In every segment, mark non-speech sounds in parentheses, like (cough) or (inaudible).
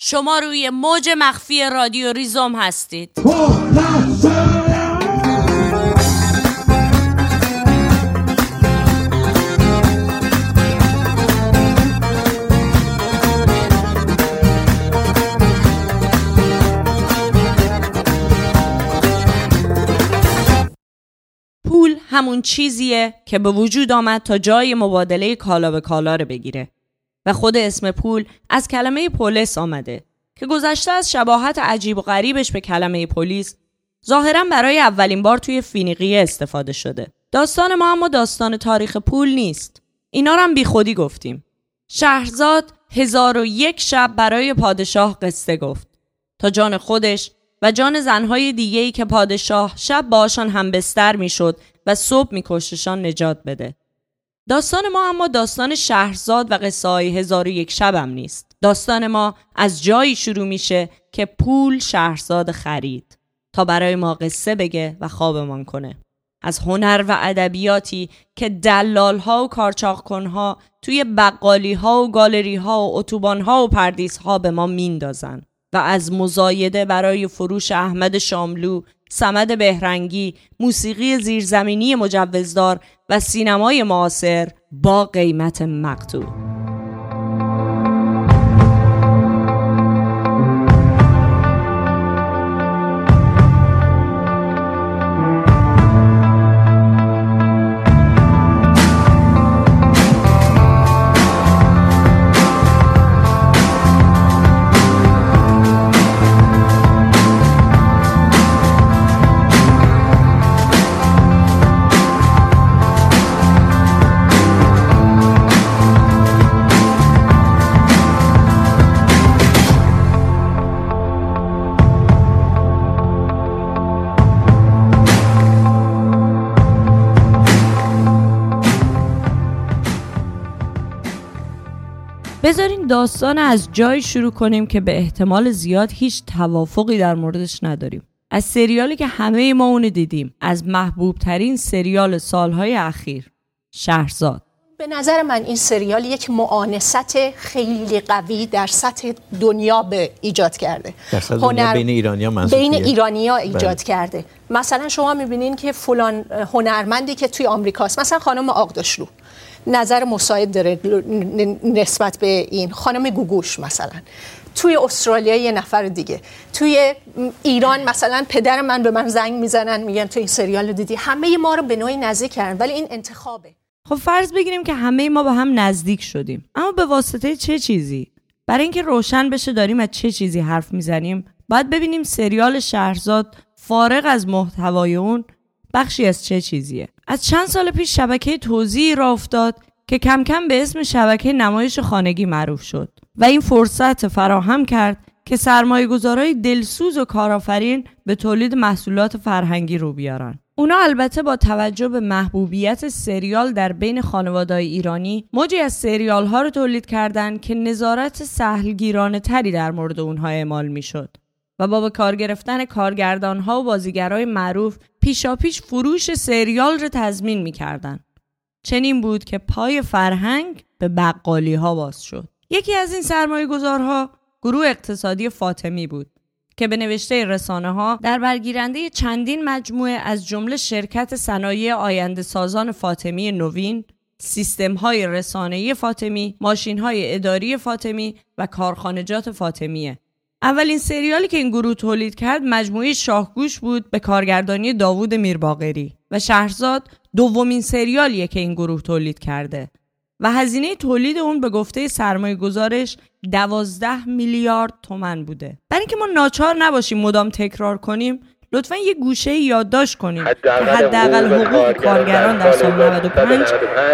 شما روی موج مخفی رادیو ریزوم هستید. پول همون چیزیه که به وجود آمد تا جای مبادله کالا به کالا رو بگیره. و خود اسم پول از کلمه پولس آمده که گذشته از شباهت عجیب و غریبش به کلمه پلیس ظاهرا برای اولین بار توی فینیقیه استفاده شده. داستان ما اما داستان تاریخ پول نیست. اینا رو هم بی خودی گفتیم. شهرزاد هزار و یک شب برای پادشاه قصه گفت. تا جان خودش و جان زنهای دیگهی که پادشاه شب باشان هم بستر می‌شد و صبح میکشتشان نجات بده. داستان ما اما داستان شهرزاد و قصه های هزار و یک شبم نیست. داستان ما از جایی شروع میشه که پول شهرزاد خرید تا برای ما قصه بگه و خوابمان کنه. از هنر و ادبیاتی که دلال ها و کارچاق ها توی بقالی ها و گالری ها و اتوبان ها و پردیس ها به ما میندازن و از مزایده برای فروش احمد شاملو سمد بهرنگی، موسیقی زیرزمینی مجوزدار و سینمای معاصر با قیمت مقتول. بذارین داستان از جای شروع کنیم که به احتمال زیاد هیچ توافقی در موردش نداریم. از سریالی که همه ما اونو دیدیم از محبوب ترین سریال سالهای اخیر شهرزاد. به نظر من این سریال یک معانست خیلی قوی در سطح دنیا به ایجاد کرده. در سطح هنر... بین ایرانیا بین ایرانیا ایجاد بله. کرده. مثلا شما می‌بینین که فلان هنرمندی که توی آمریکاست مثلا خانم آقداشلو. نظر مساعد داره نسبت به این خانم گوگوش مثلا. توی استرالیا یه نفر دیگه. توی ایران مثلا پدر من به من زنگ می‌زنن میگن تو این سریال رو دیدی؟ همه ما رو به نوعی نزدیک کردن ولی این انتخابه. خب فرض بگیریم که همه ما با هم نزدیک شدیم. اما به واسطه چه چیزی؟ برای اینکه روشن بشه داریم از چه چیزی حرف می‌زنیم؟ باید ببینیم سریال شهرزاد فارغ از محتوای اون بخشی از چه چیزیه. از چند سال پیش شبکه توزیعی را افتاد که کم کم به اسم شبکه نمایش خانگی معروف شد و این فرصت فراهم کرد که سرمایه گذارای دلسوز و کارآفرین به تولید محصولات فرهنگی رو بیارن. اونا البته با توجه به محبوبیت سریال در بین خانوادهای ایرانی موجی از سریال ها رو تولید کردند که نظارت سهلگیرانه تری در مورد اونها اعمال می‌شد. و با به کار گرفتن کارگردان ها و بازیگرای معروف پیشاپیش فروش سریال رو تضمین می‌کردن. چنین بود که پای فرهنگ به بقالی ها باز شد. یکی از این سرمایه گذارها گروه اقتصادی فاطمی بود که به نوشته رسانه ها در برگیرنده چندین مجموعه از جمله شرکت صنایع آینده سازان فاطمی نوین، سیستم های رسانه‌ای فاطمی، ماشین های اداری فاطمی و کارخانجات فاطمیه اولین سریالی که این گروه تولید کرد مجموعه شاهگوش بود به کارگردانی داوود میرباغری و شهرزاد دومین سریالیه که این گروه تولید کرده و هزینه تولید اون به گفته سرمایه گذارش دوازده میلیارد تومن بوده. برای اینکه ما ناچار نباشیم مدام تکرار کنیم لطفا یه گوشه یادداشت کنیم. که حداقل حقوق کارگران در سال 95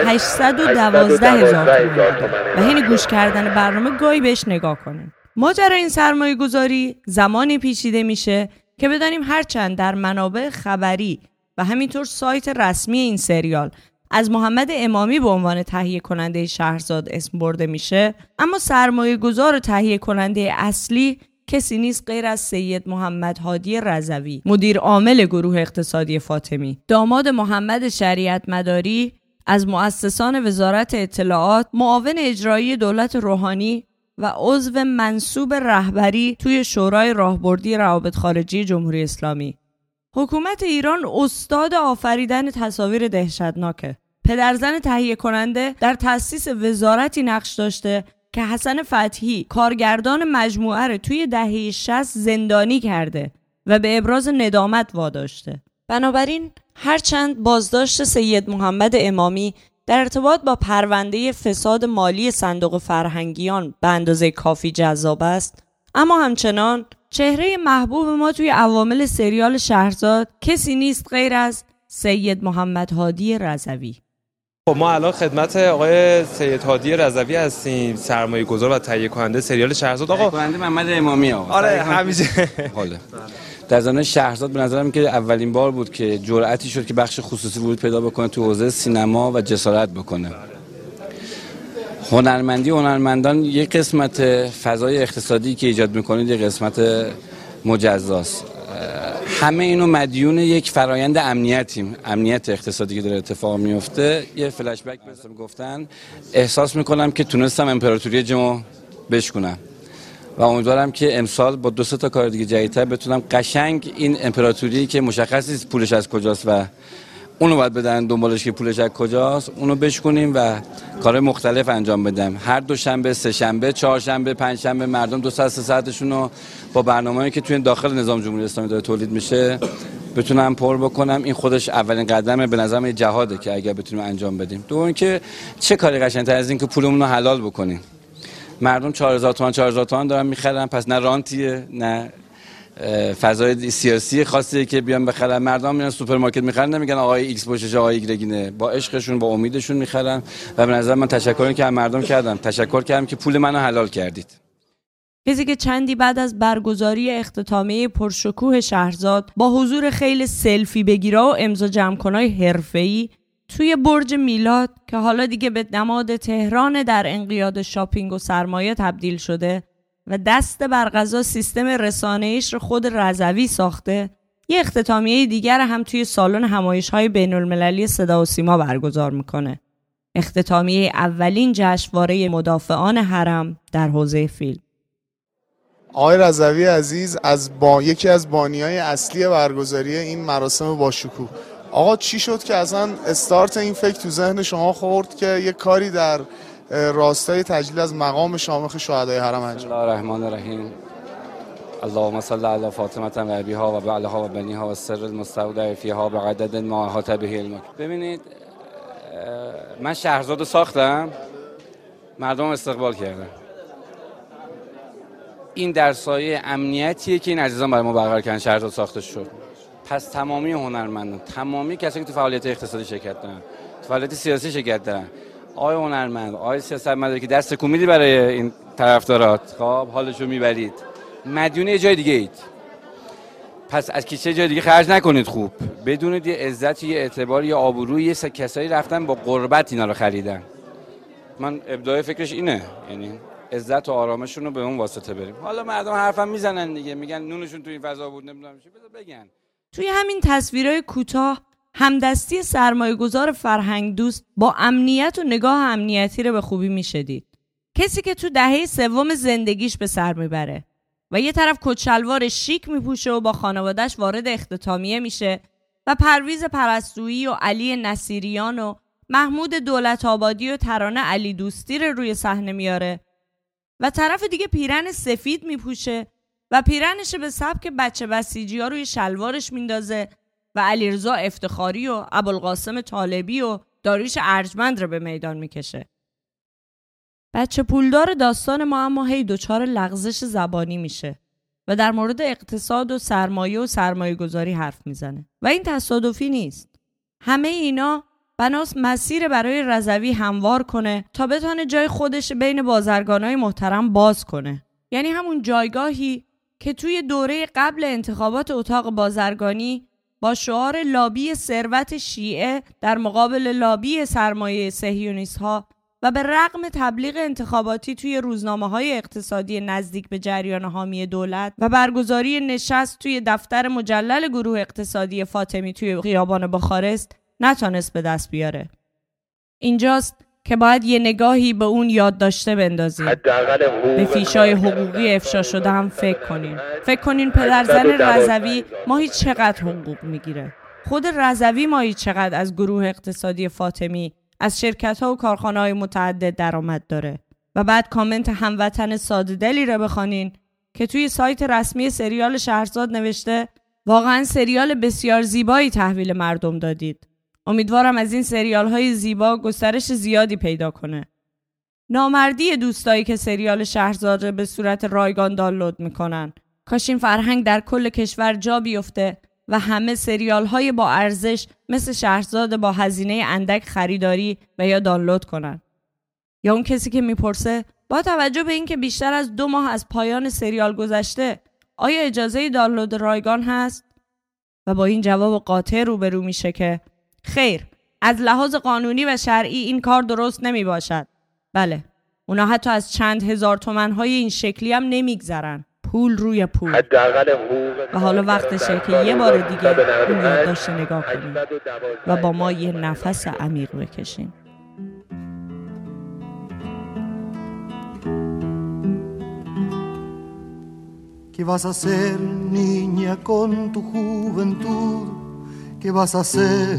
812 هزار تومن و حین گوش کردن برنامه گاهی بهش نگاه کنیم. ماجرا این سرمایه گذاری زمانی پیچیده میشه که بدانیم هرچند در منابع خبری و همینطور سایت رسمی این سریال از محمد امامی به عنوان تهیه کننده شهرزاد اسم برده میشه اما سرمایه گذار و تهیه کننده اصلی کسی نیست غیر از سید محمد هادی رضوی مدیر عامل گروه اقتصادی فاطمی. داماد محمد شریعت مداری از مؤسسان وزارت اطلاعات معاون اجرایی دولت روحانی و عضو منصوب رهبری توی شورای راهبردی روابط خارجی جمهوری اسلامی. حکومت ایران استاد آفریدن تصاویر دهشتناکه. پدرزن تهیه کننده در تأسیس وزارتی نقش داشته که حسن فتحی کارگردان مجموعه رو توی دهه 60 زندانی کرده و به ابراز ندامت واداشته. بنابراین هرچند بازداشت سید محمد امامی در ارتباط با پرونده فساد مالی صندوق فرهنگیان به اندازه کافی جذاب است. اما همچنان چهره محبوب ما توی عوامل سریال شهرزاد کسی نیست غیر از سید محمد هادی رضوی. خب ما الان خدمت آقای سید هادی رضوی هستیم سرمایه گذار و تهیه کننده سریال شهرزاد. آقا کننده محمد امامی آقا. آره همیشه. حاله در زمان شهرزاد به نظرم که اولین بار بود که جرأتی شد که بخش خصوصی ورود پیدا بکنه تو حوزه سینما و جسارت بکنه. هنرمندی هنرمندان یک قسمت فضای اقتصادی که ایجاد می‌کنید یک قسمت مجزاست. همه اینو مدیون یک فرایند امنیتیم. امنیت اقتصادی که داره اتفاق میفته یه فلش بک گفتن احساس می‌کنم که تونستم امپراتوری جمو بشکنم و امیدوارم که امسال با دو تا کار دیگه جدیدتر بتونم قشنگ این امپراتوری که مشخص نیست پولش از کجاست و اونو باید بدن دنبالش که پولش از کجاست اونو بشکنیم و کار مختلف انجام بدم. هر دو شنبه سه شنبه چهار شنبه پنج شنبه مردم دو ساعت سه ساعتشون رو با برنامه‌ای که توی داخل نظام جمهوری اسلامی داره تولید میشه بتونم پر بکنم. این خودش اولین قدمه به نظرم جهاده که اگر بتونیم انجام بدیم. دوم که چه کاری قشنگتر از این که پولمون رو حلال بکنیم. مردم 4000 تومان 4000 تومان دارن می‌خرن. پس نه رانتیه نه فضای سیاسی خاصی که بیان بخرن. مردم میرن سوپرمارکت می‌خرن نمیگن آقای ایکس پشتش آقای ایگرگینه. با عشقشون با امیدشون می‌خرن. و به نظر من تشکری که مردم کردم. تشکر کردم که پول منو حلال کردید. کسی که چندی بعد از برگزاری اختتامیه پرشکوه شهرزاد با حضور خیلی سلفی بگیرا و امضا جمع کنای حرفه‌ای توی برج میلاد که حالا دیگه به نماد تهران در انقیاد شاپینگ و سرمایه تبدیل شده و دست بر غذا سیستم رسانه‌ایش رو خود رضوی ساخته یه اختتامیه دیگر هم توی سالن همایش های بین المللی صدا و سیما برگزار می‌کنه. اختتامیه اولین جشنواره مدافعان حرم در حوزه فیلم. آقای رضوی عزیز از با یکی از بانیای اصلی برگزاری این مراسم باشکوه آقا چی شد که اصلا استارت این فکر تو ذهن شما خورد که یه کاری در راستای تجلیل از مقام شامخ شهدای حرم انجام الله الرحمن الرحیم. اللهم صل علی فاطمه و ابیها و بعلها و بنیها و سر المستودع فیها به عدد ما احاط به ببینید من شهرزاد ساختم مردم استقبال کردن این در سایه امنیتیه که این عزیزان برای ما برقرار کردن شهرزاد ساخته شد. پس تمامی هنرمندان تمامی کسایی که تو فعالیت اقتصادی شرکت دارن تو فعالیت سیاسی شرکت دارن آقای هنرمند آقای سیاستمدار که دست کومیدی برای این طرفدارات خب حالشو می‌برید. مدیون یه جای دیگه اید. پس از کیسه جای دیگه خرج نکنید خوب. بدونید یه عزت یه اعتبار یه آبروی یه کسایی رفتن با قربت اینا رو خریدن. من ابداع فکرش اینه یعنی عزت و آرامشون رو به اون واسطه بریم. حالا مردم حرفم می‌زنن دیگه میگن نونشون تو این فضا بود نمی‌دونم چی. بگن. توی همین تصویرهای کوتاه همدستی سرمایه گذار فرهنگ دوست با امنیت و نگاه امنیتی رو به خوبی می‌شدید. کسی که تو دهه سوم زندگیش به سر می‌بره و یه طرف کچلوار شیک میپوشه و با خانوادهش وارد اختتامیه میشه و پرویز پرستویی و علی نصیریان و محمود دولت آبادی و ترانه علی دوستی رو روی صحنه میاره و طرف دیگه پیرن سفید میپوشه و پیرنش به سبک بچه بسیجی ها روی شلوارش میندازه و علیرضا افتخاری و ابوالقاسم طالبی و داریش ارجمند رو به میدان می‌کشه. بچه پولدار داستان ما اما هی دچار لغزش زبانی میشه و در مورد اقتصاد و سرمایه و سرمایه گذاری حرف می‌زنه و این تصادفی نیست. همه اینا بناس مسیر برای رضوی هموار کنه تا بتونه جای خودش بین بازرگانای محترم باز کنه. یعنی همون جایگاهی که توی دوره قبل انتخابات اتاق بازرگانی با شعار لابی ثروت شیعه در مقابل لابی سرمایه سهیونیست ها و به رغم تبلیغ انتخاباتی توی روزنامه های اقتصادی نزدیک به جریان حامی دولت و برگزاری نشست توی دفتر مجلل گروه اقتصادی فاطمی توی خیابان بخارست نتانست به دست بیاره. اینجاست که باید یه نگاهی به اون یاد داشته بندازیم به فیشای حقوقی افشا شده هم فکر کنین فکر کنین پدرزن رضوی ماهی چقدر حقوق می‌گیره. خود رضوی ماهی چقدر از گروه اقتصادی فاطمی از شرکت ها و کارخانه های متعدد درآمد داره. و بعد کامنت هموطن ساده دلی رو بخوانین که توی سایت رسمی سریال شهرزاد نوشته واقعا سریال بسیار زیبایی تحویل مردم دادید. امیدوارم از این سریال های زیبا گسترش زیادی پیدا کنه. نامردی دوستایی که سریال شهرزاد به صورت رایگان دانلود می‌کنن. کاش این فرهنگ در کل کشور جا بیفته و همه سریال های با ارزش مثل شهرزاد با هزینه اندک خریداری و یا دانلود کنن. یا اون کسی که می‌پرسه با توجه به اینکه بیشتر از دو ماه از پایان سریال گذشته آیا اجازه دانلود رایگان هست؟ و با این جواب قاطع روبرو میشه که خیر از لحاظ قانونی و شرعی این کار درست نمی باشد. بله اونا حتی از چند هزار تومن های این شکلی هم نمیگذرن. پول روی پول و حالا وقتشه که یه بار دیگه این یادداشت نگاه کنیم و با ما یه نفس عمیق بکشیم ¿Qué vas a hacer, niña, con tu juventud? ¿Qué vas a hacer?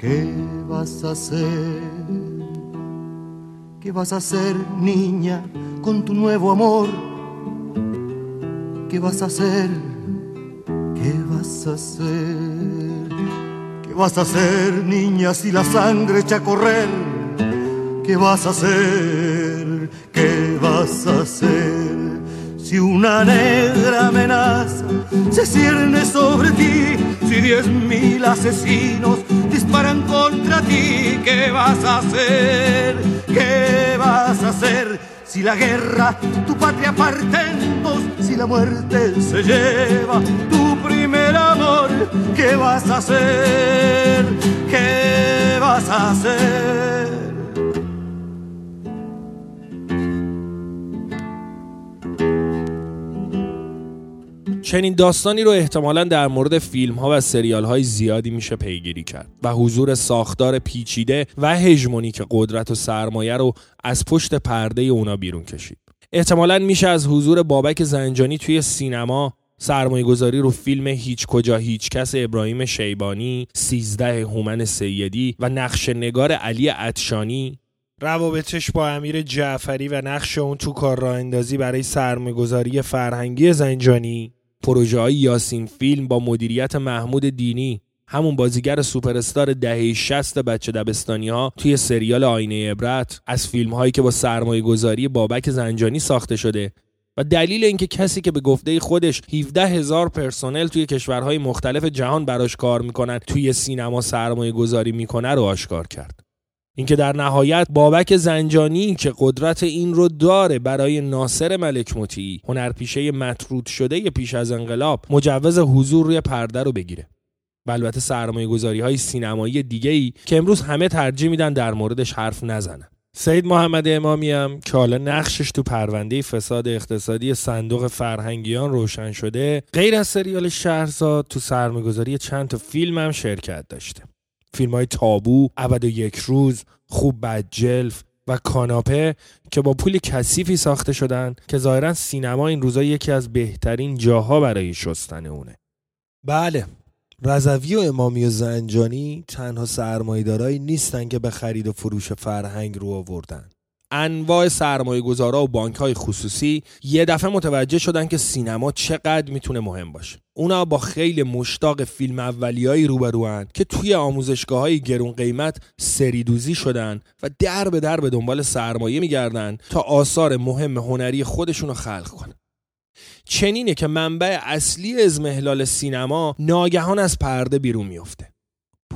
¿Qué vas a hacer? ¿Qué vas a hacer, niña, con tu nuevo amor? ¿Qué vas a hacer? ¿Qué vas a hacer? ¿Qué vas a hacer, niña, si la sangre echa a correr? ¿Qué vas a hacer? ¿Qué vas a hacer? Si una negra amenaza se cierne sobre ti, si diez mil asesinos disparan contra ti, ¿qué vas a hacer? ¿Qué vas a hacer? Si la guerra tu patria parte dos, si la muerte se lleva tu primer amor, ¿qué vas a hacer? ¿Qué vas a hacer? چنین داستانی رو احتمالا در مورد فیلم ها و سریال های زیادی میشه پیگیری کرد و حضور ساختار پیچیده و هژمونیک قدرت و سرمایه رو از پشت پرده اونا بیرون کشید. احتمالا میشه از حضور بابک زنجانی توی سینما سرمایه گذاری رو فیلم هیچ کجا هیچ کس ابراهیم شیبانی، سیزده هومن سیدی و نقش نگار علی اتشانی روابطش با امیر جعفری و نقش اون تو کار راه اندازی برای سرمایه‌گذاری فرهنگی زنجانی پروژه های یاسین فیلم با مدیریت محمود دینی همون بازیگر سوپرستار دهه 60 بچه دبستانی ها توی سریال آینه عبرت از فیلم هایی که با سرمایه گذاری بابک زنجانی ساخته شده و دلیل اینکه کسی که به گفته خودش 17 هزار پرسنل توی کشورهای مختلف جهان براش کار می‌کنن توی سینما سرمایه گذاری می‌کنه رو آشکار کرد. اینکه در نهایت بابک زنجانی که قدرت این رو داره برای ناصر ملک مطیعی هنرپیشه مطرود شده پیش از انقلاب مجوز حضور روی پرده رو بگیره. و البته سرمایه گذاری های سینمایی دیگه ای که امروز همه ترجیح میدن در موردش حرف نزنن. سید محمد امامی هم که حالا نقشش تو پرونده فساد اقتصادی صندوق فرهنگیان روشن شده غیر از سریال شهرزاد تو سرمایه‌گذاری چند تا فیلم هم شرکت داشته. فیلم های تابو، ابد و یک روز، خوب بد جلف و کاناپه که با پول کثیفی ساخته شدن که ظاهرا سینما این روزا یکی از بهترین جاها برای شستن اونه. بله. رضوی و امامی و زنجانی تنها سرمایدارایی نیستن که به خرید و فروش فرهنگ رو آوردن. انواع سرمایه گذارا و بانک های خصوصی یه دفعه متوجه شدن که سینما چقدر می‌تونه مهم باشه. اونا با خیلی مشتاق فیلم اولیایی روبروان که توی آموزشگاه های گرون قیمت سریدوزی شدن و در به در به دنبال سرمایه میگردن تا آثار مهم هنری خودشون رو خلق کنن. چنینه که منبع اصلی ازمهلال سینما ناگهان از پرده بیرون میفته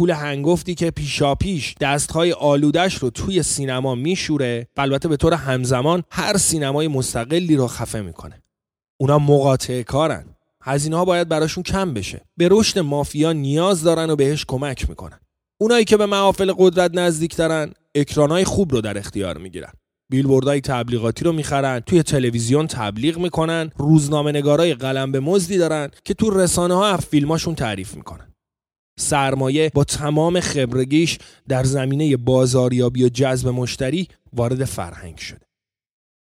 پول هنگفتی که پیشاپیش دستهای آلودش رو توی سینما میشوره و البته به طور همزمان هر سینمای مستقلی رو خفه می‌کنه. اونا مقاطعه کارن. هزینه ها باید براشون کم بشه. به رشد مافیا نیاز دارن و بهش کمک می‌کنن. اونایی که به محافل قدرت نزدیک دارن اکرانای خوب رو در اختیار می‌گیرن. بیلبوردهای تبلیغاتی رو می‌خرن توی تلویزیون تبلیغ می‌کنن روزنامه نگارای قلم به مزدی دارن که تو رسانه ها فیلماشون تعریف می‌کنن. سرمایه با تمام خبرگیش در زمینه بازاریابی و جذب مشتری وارد فرهنگ شده.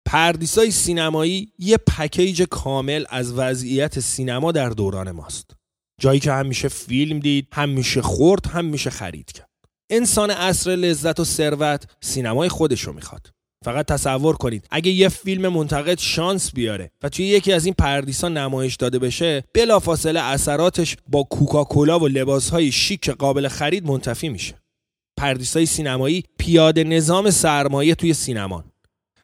پردیسای سینمایی یه پکیج کامل از وضعیت سینما در دوران ماست. جایی که هم میشه فیلم دید هم میشه خورد هم میشه خرید کرد. انسان عصر لذت و ثروت سینمای خودش رو می‌خواد. فقط تصور کنید. اگه یه فیلم منتقد شانس بیاره و توی یکی از این پردیسا نمایش داده بشه بلافاصله اثراتش با کوکاکولا و لباسهای شیک قابل خرید منتفی میشه. پردیسای سینمایی پیاده نظام سرمایه توی سینمان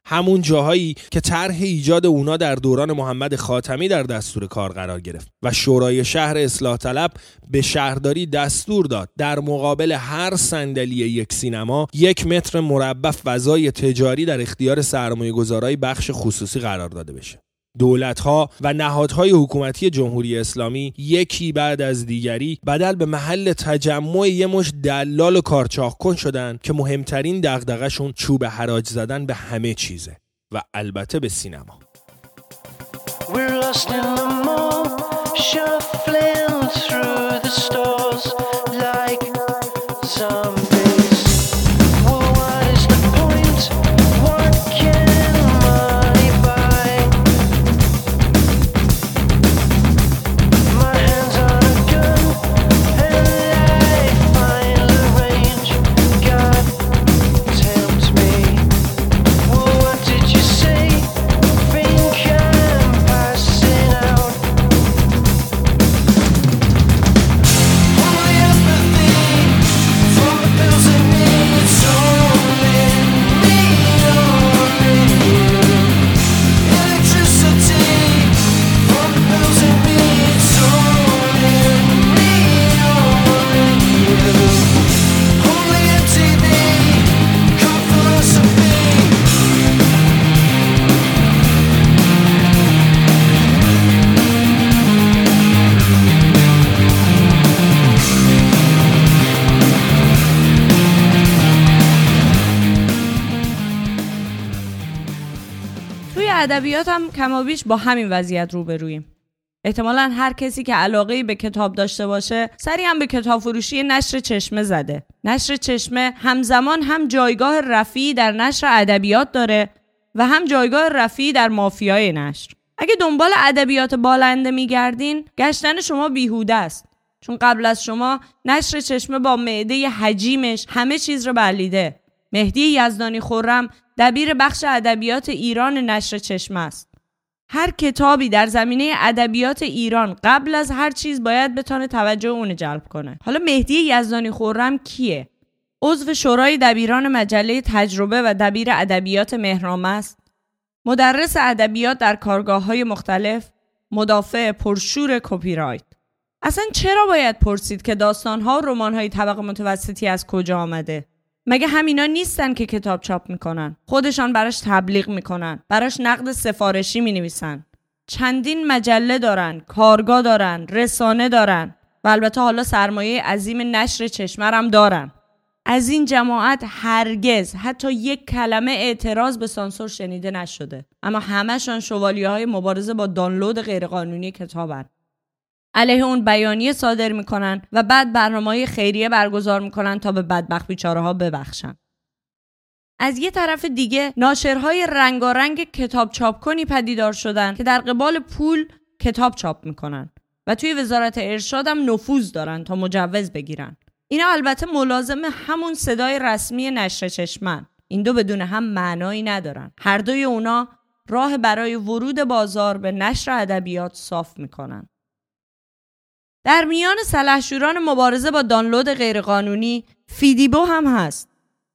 همون جاهایی که طرح ایجاد اونا در دوران محمد خاتمی در دستور کار قرار گرفت و شورای شهر اصلاح طلب به شهرداری دستور داد. در مقابل هر صندلی یک سینما یک متر مربع فضای تجاری در اختیار سرمایه گذارای بخش خصوصی قرار داده بشه. دولتها و نهادهای حکومتی جمهوری اسلامی یکی بعد از دیگری بدل به محل تجمع یه مش دلال و کارچاخ کن شدن که مهمترین دغدغه‌شون چوب حراج زدن به همه چیزه و البته به سینما. ادبیات هم کمابیش با همین وضعیت روبرویم احتمالا هر کسی که علاقه به کتاب داشته باشه سری هم به کتاب فروشی نشر چشمه زده. نشر چشمه همزمان هم جایگاه رفیعی در نشر ادبیات داره و هم جایگاه رفیعی در مافیای نشر. اگه دنبال ادبیات بالنده میگردین گشتن شما بیهوده است. چون قبل از شما نشر چشمه با معده حجیمش همه چیز رو بلیده مهدی یزدانی خورم دبیر بخش ادبیات ایران نشر چشم است. هر کتابی در زمینه ادبیات ایران قبل از هر چیز باید بتانه توجه اون جلب کنه. حالا مهدی یزدانی خورم کیه؟ عضو شورای دبیران مجله تجربه و دبیر ادبیات مهرام است. مدرس ادبیات در کارگاه های مختلف، مدافع پرشور کپی رایت. اصلا چرا باید پرسید که داستان ها و رمان های طبق متوسطی از کجا آمده؟ مگه همینا نیستن که کتاب چاپ می‌کنن؟ خودشان براش تبلیغ می‌کنن. براش نقد سفارشی می‌نویسن. چندین مجله دارن کارگاه دارن رسانه دارن و البته حالا سرمایه عظیم نشر چشمرم دارن. از این جماعت هرگز حتی یک کلمه اعتراض به سانسور شنیده نشده. اما همهشان شوالیه های مبارزه با دانلود غیرقانونی کتابن. علیه اون بیانیه صادر می‌کنن و بعد برنامه خیریه برگزار می‌کنن تا به بدبخت بیچاره ها ببخشن. از یه طرف دیگه ناشرهای رنگارنگ کتاب چاپ کنی پدیدار شدن که در قبال پول کتاب چاپ می‌کنن و توی وزارت ارشاد هم نفوذ دارن تا مجوز بگیرن. اینا البته ملازم همون صدای رسمی نشر چشمن. این دو بدون هم معنایی ندارن. هر دوی اونا راه برای ورود بازار به نشر ادبیات صاف می‌کنن. در میان سلحشوران مبارزه با دانلود غیرقانونی فیدیبو هم هست.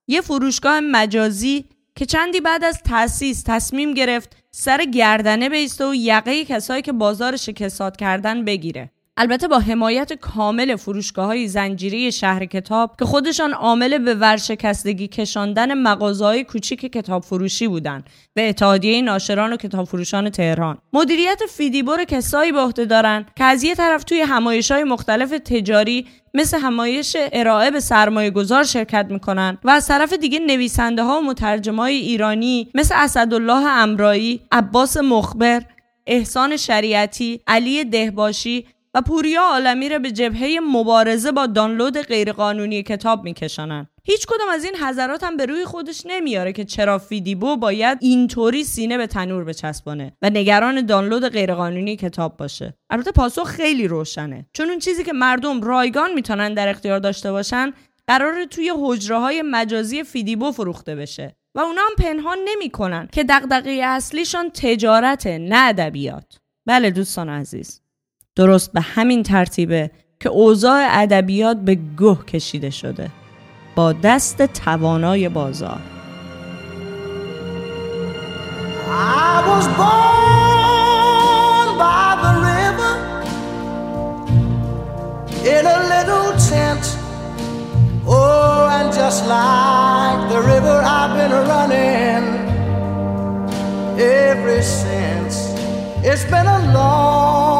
یه فروشگاه مجازی که چندی بعد از تأسیس تصمیم گرفت سر گردنه بیسته و یقه کسایی که بازار شکسات کردن بگیره. البته با حمایت کامل فروشگاه های زنجیری شهر کتاب که خودشان عامل به ورشکستگی کشاندن مغازهای کوچیک کتاب فروشی بودند به اتحادیه ناشران و کتاب فروشان تهران. مدیریت فیدیبور کسایی به عهده دارند که از یه طرف توی همایش های مختلف تجاری مثل همایش ارائه به سرمایه گذار شرکت می‌کنن و از طرف دیگه نویسنده ها و مترجم های ایرانی مثل اسدالله امرایی، عباس مخبر، احسان شریعتی، علی دهباشی و پوریا عالمی را به جبهه مبارزه با دانلود غیرقانونی کتاب میکشانند. هیچ کدام از این حضرات هم به روی خودش نمیاره که چرا فیدیبو باید اینطوری سینه به تنور بچسبانه و نگران دانلود غیرقانونی کتاب باشه. البته پاسخ خیلی روشنه. چون اون چیزی که مردم رایگان می‌تونن در اختیار داشته باشن قرار توی حجره های مجازی فیدیبو فروخته بشه. و اونا هم پنهان نمی‌کنن که دغدغه اصلیشان تجارت نه ادبیات. بله دوستان عزیز. درست به همین ترتیبه که اوضاع ادبیات به گوه کشیده شده. با دست توانای بازار. It's been a long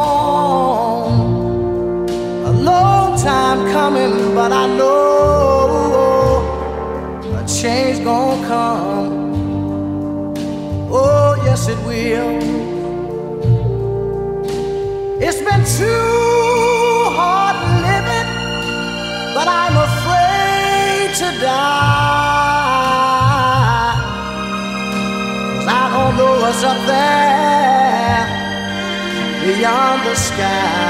coming, but I know a change gonna come. Oh, yes, it will. It's been too hard living, but I'm afraid to die. Cause I don't know what's up there beyond the sky.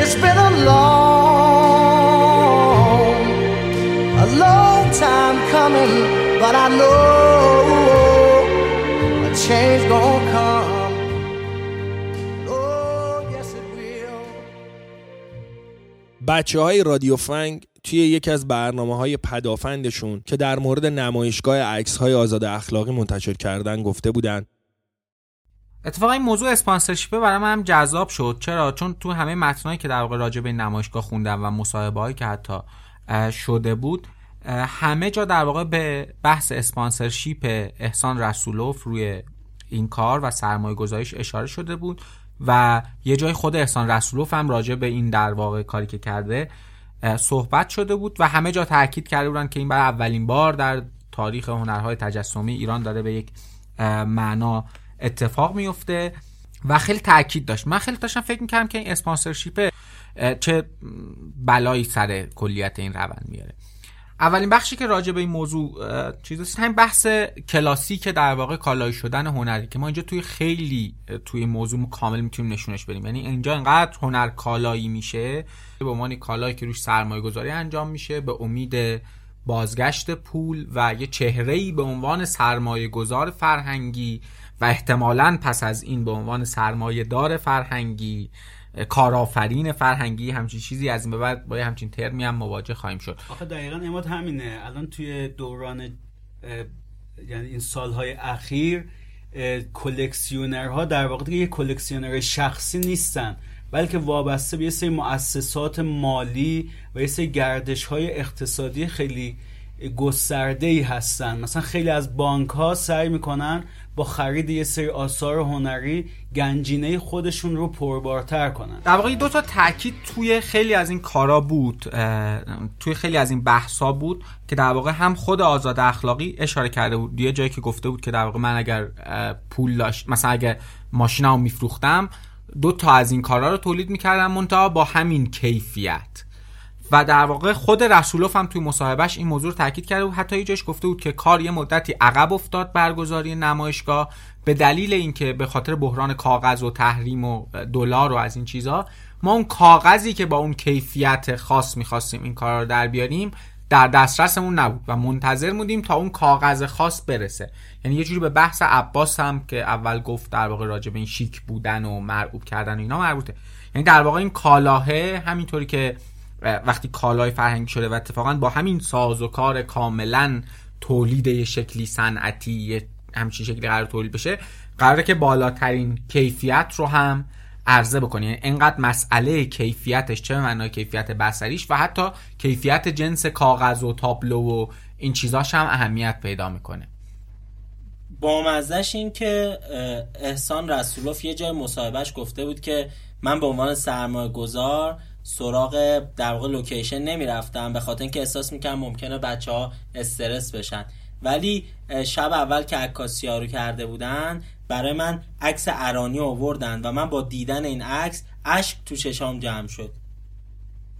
It's been a long, coming, but I know a change gonna come. Oh. بچه های رادیو فنگ توی یکی از برنامه های پدافندشون که در مورد نمایشگاه عکس های آزاد اخلاقی منتشر کردن گفته بودن اتفاقا این موضوع اسپانسرشیپه برای من هم جذاب شد چرا چون تو همه متنایی که در واقع راجع به نمایشگاه خوندم و مصاحبه هایی که حتی شده بود همه جا در واقع به بحث اسپانسرشیپ احسان رسولوف روی این کار و سرمایه گذاریش اشاره شده بود و یه جای خود احسان رسولوف هم راجع به این در واقع کاری که کرده صحبت شده بود و همه جا تاکید کرده بودن که این برای اولین بار در تاریخ هنرهای تجسمی ایران داره به یک معنا اتفاق میفته و خیلی تاکید داشت. من خیلی داشتم فکر می‌کردم که این اسپانسرشیپ چه بلایی سر کلیت این روند میاره. اولین بخشی که راجع به این موضوع چیز همین بحث کلاسیک در واقع کالایی شدن هنری که ما اینجا توی خیلی توی موضوع کامل می‌تونیم نشونش بدیم. یعنی اینجا انقدر هنر کالایی میشه به عنوان کالایی که روش سرمایه گذاری انجام میشه به امید بازگشت پول و یه چهره به عنوان سرمایه گذار فرهنگی و احتمالا پس از این به عنوان سرمایه دار فرهنگی کارآفرین فرهنگی همچین چیزی از این به بعد با همچین ترمی هم مواجه خواهیم شد. آخه دقیقا اماد همینه. الان توی دوران یعنی این سالهای اخیر کلکسیونرها در واقع دیگه یه کلکسیونر شخصی نیستن بلکه وابسته به یه سری مؤسسات مالی و یه سری گردش های اقتصادی خیلی گسترده ای هستن. مثلا خیلی از بانک ها سعی می‌کنن با خرید یه سری آثار هنری گنجینه خودشون رو پربارتر کنن. در واقع دو تا تاکید توی خیلی از این کارا بود توی خیلی از این بحثا بود که در واقع هم خود آزاد اخلاقی اشاره کرده بود. یه جایی که گفته بود که در واقع من اگر پول داشت مثلا اگر ماشینمو میفروختم دو تا از این کارا رو تولید می‌کردم منتها با همین کیفیت. و در واقع خود رسولوف هم توی مصاحبهش این موضوع رو تاکید کرده بود. حتی جاش گفته بود که کار یه مدتی عقب افتاد برگزاری نمایشگاه. به دلیل اینکه به خاطر بحران کاغذ و تحریم و دلار و از این چیزها ما اون کاغذی که با اون کیفیت خاص می‌خواستیم این کار رو در بیاریم در دسترسمون نبود و منتظر بودیم تا اون کاغذ خاص برسه. یعنی یه جوری به بحث عباس هم که اول گفت در واقع راجع به این شیک بودن و مرعوب کردن و اینا مربوطه. یعنی در واقع این کالاهه همینطوری که وقتی کالای فرهنگی شده و اتفاقا با همین ساز و کار کاملا تولید شکلی صنعتی همچین شکلی قرار تولید بشه قراره که بالاترین کیفیت رو هم عرضه بکنی. یعنی انقدر مسئله کیفیتش چه معنای کیفیت بسریش و حتی کیفیت جنس کاغذ و تابلو و این چیزاش هم اهمیت پیدا می‌کنه. با مزدش این که احسان رسولوف یه جای مصاحبهش گفته بود که من به عنوان سرمایه گذار سراغ در واقع لوکیشن نمی‌رفتم به خاطر اینکه احساس می‌کنم ممکنه بچه ها استرس بشن. ولی شب اول که عکاسی رو کرده بودن برای من عکس ارانی آوردن و من با دیدن این عکس اشک تو چشام جمع شد.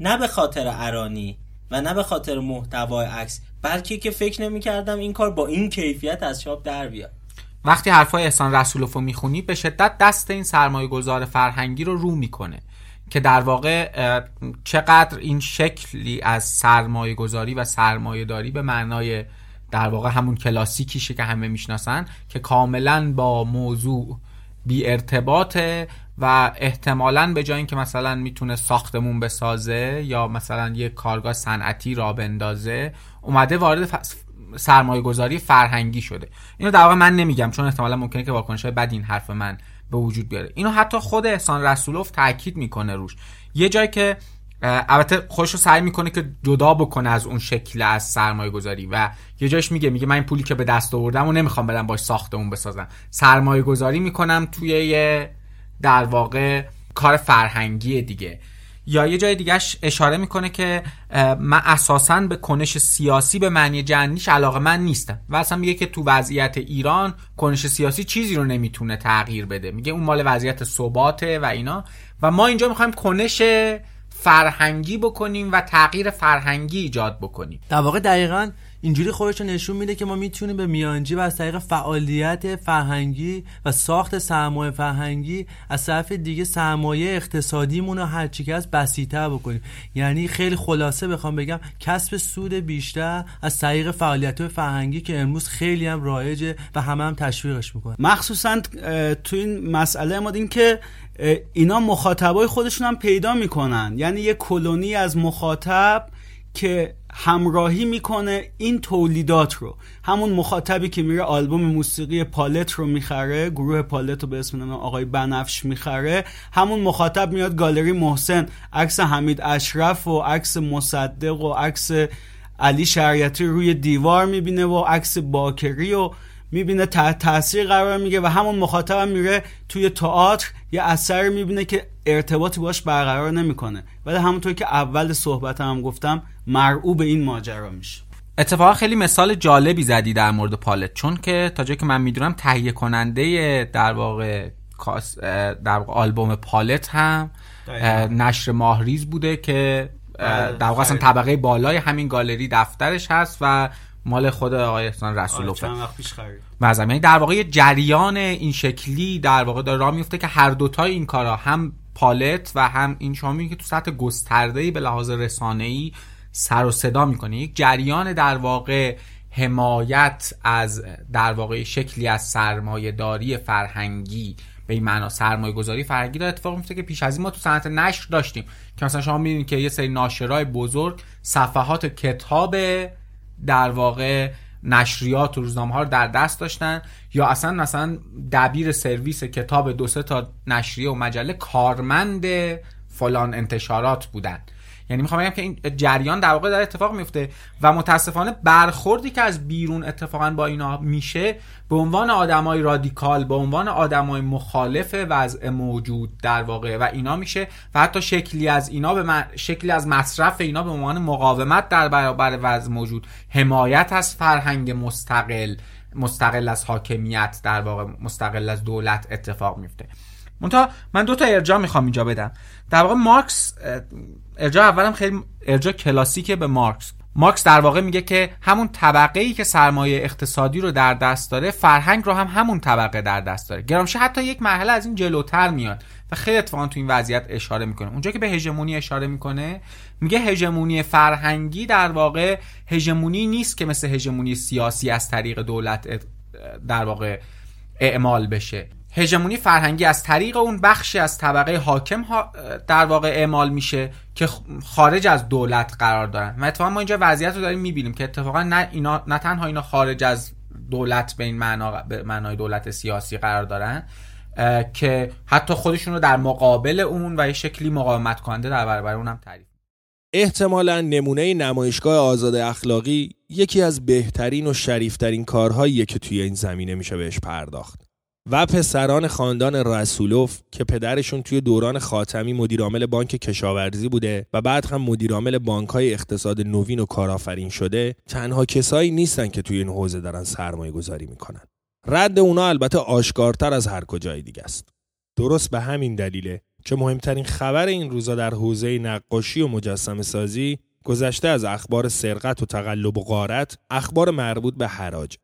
نه به خاطر ارانی و نه به خاطر محتوای عکس بلکه که فکر نمی کردم این کار با این کیفیت از چاپ در بیاد. وقتی حرفای احسان رسولوف رو می‌خونی به شدت دست این سرمایه گذار فرهنگی رو رو می‌کنه. که در واقع چقدر این شکلی از سرمایه گذاری و سرمایه داری به معنای در واقع همون کلاسیکیشه که همه می‌شناسن که کاملا با موضوع بی ارتباطه و احتمالا به جای اینکه مثلا می‌تونه ساختمون بسازه یا مثلا یه کارگاه صنعتی را بندازه اومده وارد سرمایه گذاری فرهنگی شده. اینو در واقع من نمیگم چون احتمالا ممکنه که واکنش های بد این حرف من به وجود بیاره. اینو حتی خود احسان رسولوف تاکید می‌کنه روش. یه جایی که البته خودش رو سعی می‌کنه که جدا بکنه از اون شکل از سرمایه گذاری و یه جایش میگه میگه من این پولی که به دست آوردم و نمی‌خوام بدم باش ساختمون بسازم. سرمایه گذاری می‌کنم توی یه در واقع کار فرهنگی دیگه. یا یه جای دیگهش اشاره می‌کنه که من اساسا به کنش سیاسی به معنی جنیش علاقه من نیستم. و اصلا میگه که تو وضعیت ایران کنش سیاسی چیزی رو نمی‌تونه تغییر بده. میگه اون مال وضعیت ثباته و اینا. و ما اینجا می‌خوایم کنش فرهنگی بکنیم و تغییر فرهنگی ایجاد بکنیم. در واقع دقیقا اینجوری خودش نشون میده که ما می‌تونیم به میانجی و از طریق فعالیت فرهنگی و ساخت سرمایه فرهنگی از طرف دیگه سرمایه اقتصادیمون رو هر چی که از بسیتر بکنیم. یعنی خیلی خلاصه بخوام بگم کسب سود بیشتر از طریق فعالیت فرهنگی که امروز خیلی هم رایجه و همه هم تشویقش می‌کنه مخصوصا تو این مسئله ما این که اینا مخاطبای خودشون هم پیدا می‌کنن. یعنی یه کلونی از مخاطب که همراهی می‌کنه این تولیدات رو. همون مخاطبی که میره آلبوم موسیقی پالت رو می‌خره گروه پالت رو به اسم آقای بنفش می‌خره همون مخاطب میاد گالری محسن عکس حمید اشرف و عکس مصدق و عکس علی شریعتی روی دیوار می‌بینه و عکس باکری و می‌بینه تحت تاثیر قرار میگه و همون مخاطب میره توی تئاتر یه اثر می‌بینه که ارتباطی باش برقرار نمی‌کنه. ولی همونطور که اول صحبت هم گفتم مرعوب این ماجرا میشه. اتفاقا خیلی مثال جالبی زدی در مورد پالت. چون که تا جایی که من می‌دونم تهیه کننده در واقع در واقع آلبوم پالت هم نشر ماهریز بوده که بله، در واقع اصلا طبقه بالای همین گالری دفترش هست و مال خود آقای احسان رسولوفه آره، چند پیش خرید یعنی در واقع جریان این شکلی در واقع داره راه میفته که هر دوتای این کارا هم پالت و هم این شما که تو سطح گسترده به لحاظ ای سر و صدا می‌کنه. یک جریان در واقع حمایت از در واقع شکلی از سرمایه داری فرهنگی به این معنا سرمایه گذاری فرهنگی داره اتفاق میفته که پیش از این ما تو صنعت نشر داشتیم. که مثلا شما می‌بینید که یه سری ناشرای بزرگ صفحات کتاب در واقع نشریات و روزنامه ها رو در دست داشتن یا اصلا مثلا دبیر سرویس کتاب دو سه تا نشریه و مجله کارمند فلان انتشارات بودن. یعنی می‌خوام بگم که این جریان در واقع داره اتفاق میفته و متاسفانه برخوردی که از بیرون اتفاقا با اینا میشه به عنوان آدمای رادیکال به عنوان آدمای مخالف وضع موجود در واقع و اینا میشه و حتی شکلی از اینا به شکلی از مصرف اینا به عنوان مقاومت در برابر وضع موجود. حمایت از فرهنگ مستقل مستقل از حاکمیت در واقع مستقل از دولت اتفاق میفته منتها من دو تا ارجاع می‌خوام اینجا بدم. در واقع مارکس ارجاع اولم خیلی ارجاع کلاسیکه به مارکس. مارکس در واقع میگه که همون طبقه ای که سرمایه اقتصادی رو در دست داره فرهنگ رو هم همون طبقه در دست داره. گرامشه حتی یک مرحله از این جلوتر میاد و خیلی اتفاقا تو این وضعیت اشاره می‌کنه. اونجا که به هژمونی اشاره می‌کنه میگه هژمونی فرهنگی در واقع هژمونی نیست که مثل هژمونی سیاسی از طریق دولت در واقع اعمال بشه. هژمونی فرهنگی از طریق اون بخشی از طبقه حاکم در واقع اعمال میشه که خارج از دولت قرار دارن. و اتفاقا ما اینجا وضعیت رو داریم می‌بینیم که اتفاقا نه, اینا نه تنها اینا خارج از دولت به این معنا به معنای دولت سیاسی قرار دارن که حتی خودشون رو در مقابل اون و یه شکلی مقاومت کننده در برابر اونم تعریف احتمالا نمونه نمایشگاه آزاد اخلاقی یکی از بهترین و شریفترین کارهاییه که توی این زمینه میشه بهش پرداخت. و پسران خاندان رسولوف که پدرشون توی دوران خاتمی مدیرعامل بانک کشاورزی بوده و بعد هم مدیرعامل بانکهای اقتصاد نوین و کارآفرین شده تنها کسایی نیستن که توی این حوزه دارن سرمایه گذاری می‌کنن. رد اونا البته آشکارتر از هر کجای دیگه است. درست به همین دلیله که مهمترین خبر این روزا در حوزه نقاشی و مجسم سازی گذشته از اخبار سرقت و تقلب و غارت اخبار مربوط به حراج.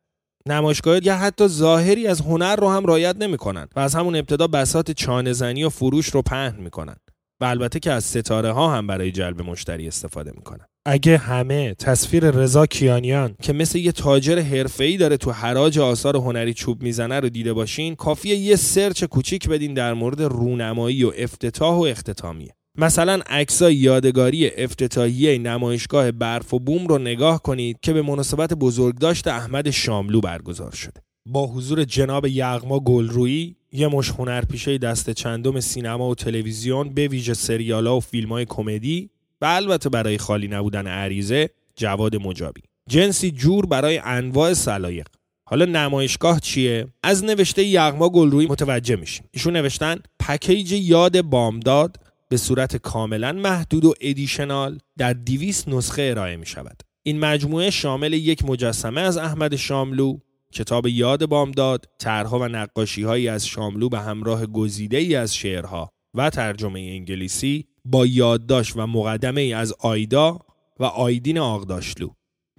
نمایشگاه یا حتی ظاهری از هنر رو هم رایت نمی‌کنن و از همون ابتدا بسات چانه زنی و فروش رو پهن می‌کنن و البته که از ستاره ها هم برای جلب مشتری استفاده می‌کنن اگه همه تصویر رضا کیانیان که مثل یه تاجر حرفه‌ای داره تو حراج آثار هنری چوب می‌زنه رو دیده باشین کافیه یه سرچ کوچیک بدین در مورد رونمایی و افتتاح و اختتامیه. مثلا عکسای یادگاری افتتاحیه نمایشگاه برف و بوم رو نگاه کنید که به مناسبت بزرگداشت احمد شاملو برگزار شده. با حضور جناب یغما گلرویی یه مش هنرپیشه دست چندم سینما و تلویزیون به ویژه سریالا و فیلم های کمدی و البته برای خالی نبودن عریضه جواد مجابی. جنسی جور برای انواع سلایق. حالا نمایشگاه چیه؟ از نوشته یغما گلرویی متوجه میشیم. ایشون نوشتن پکیج یاد بامداد به صورت کاملا محدود و ادیشنال در 200 نسخه ارائه می شود. این مجموعه شامل یک مجسمه از احمد شاملو، کتاب یاد بامداد، طرحها و نقاشی هایی از شاملو به همراه گزیده ای از شعرها و ترجمه انگلیسی با یادداشت و مقدمه ای از آیدا و آیدین آقداشلو.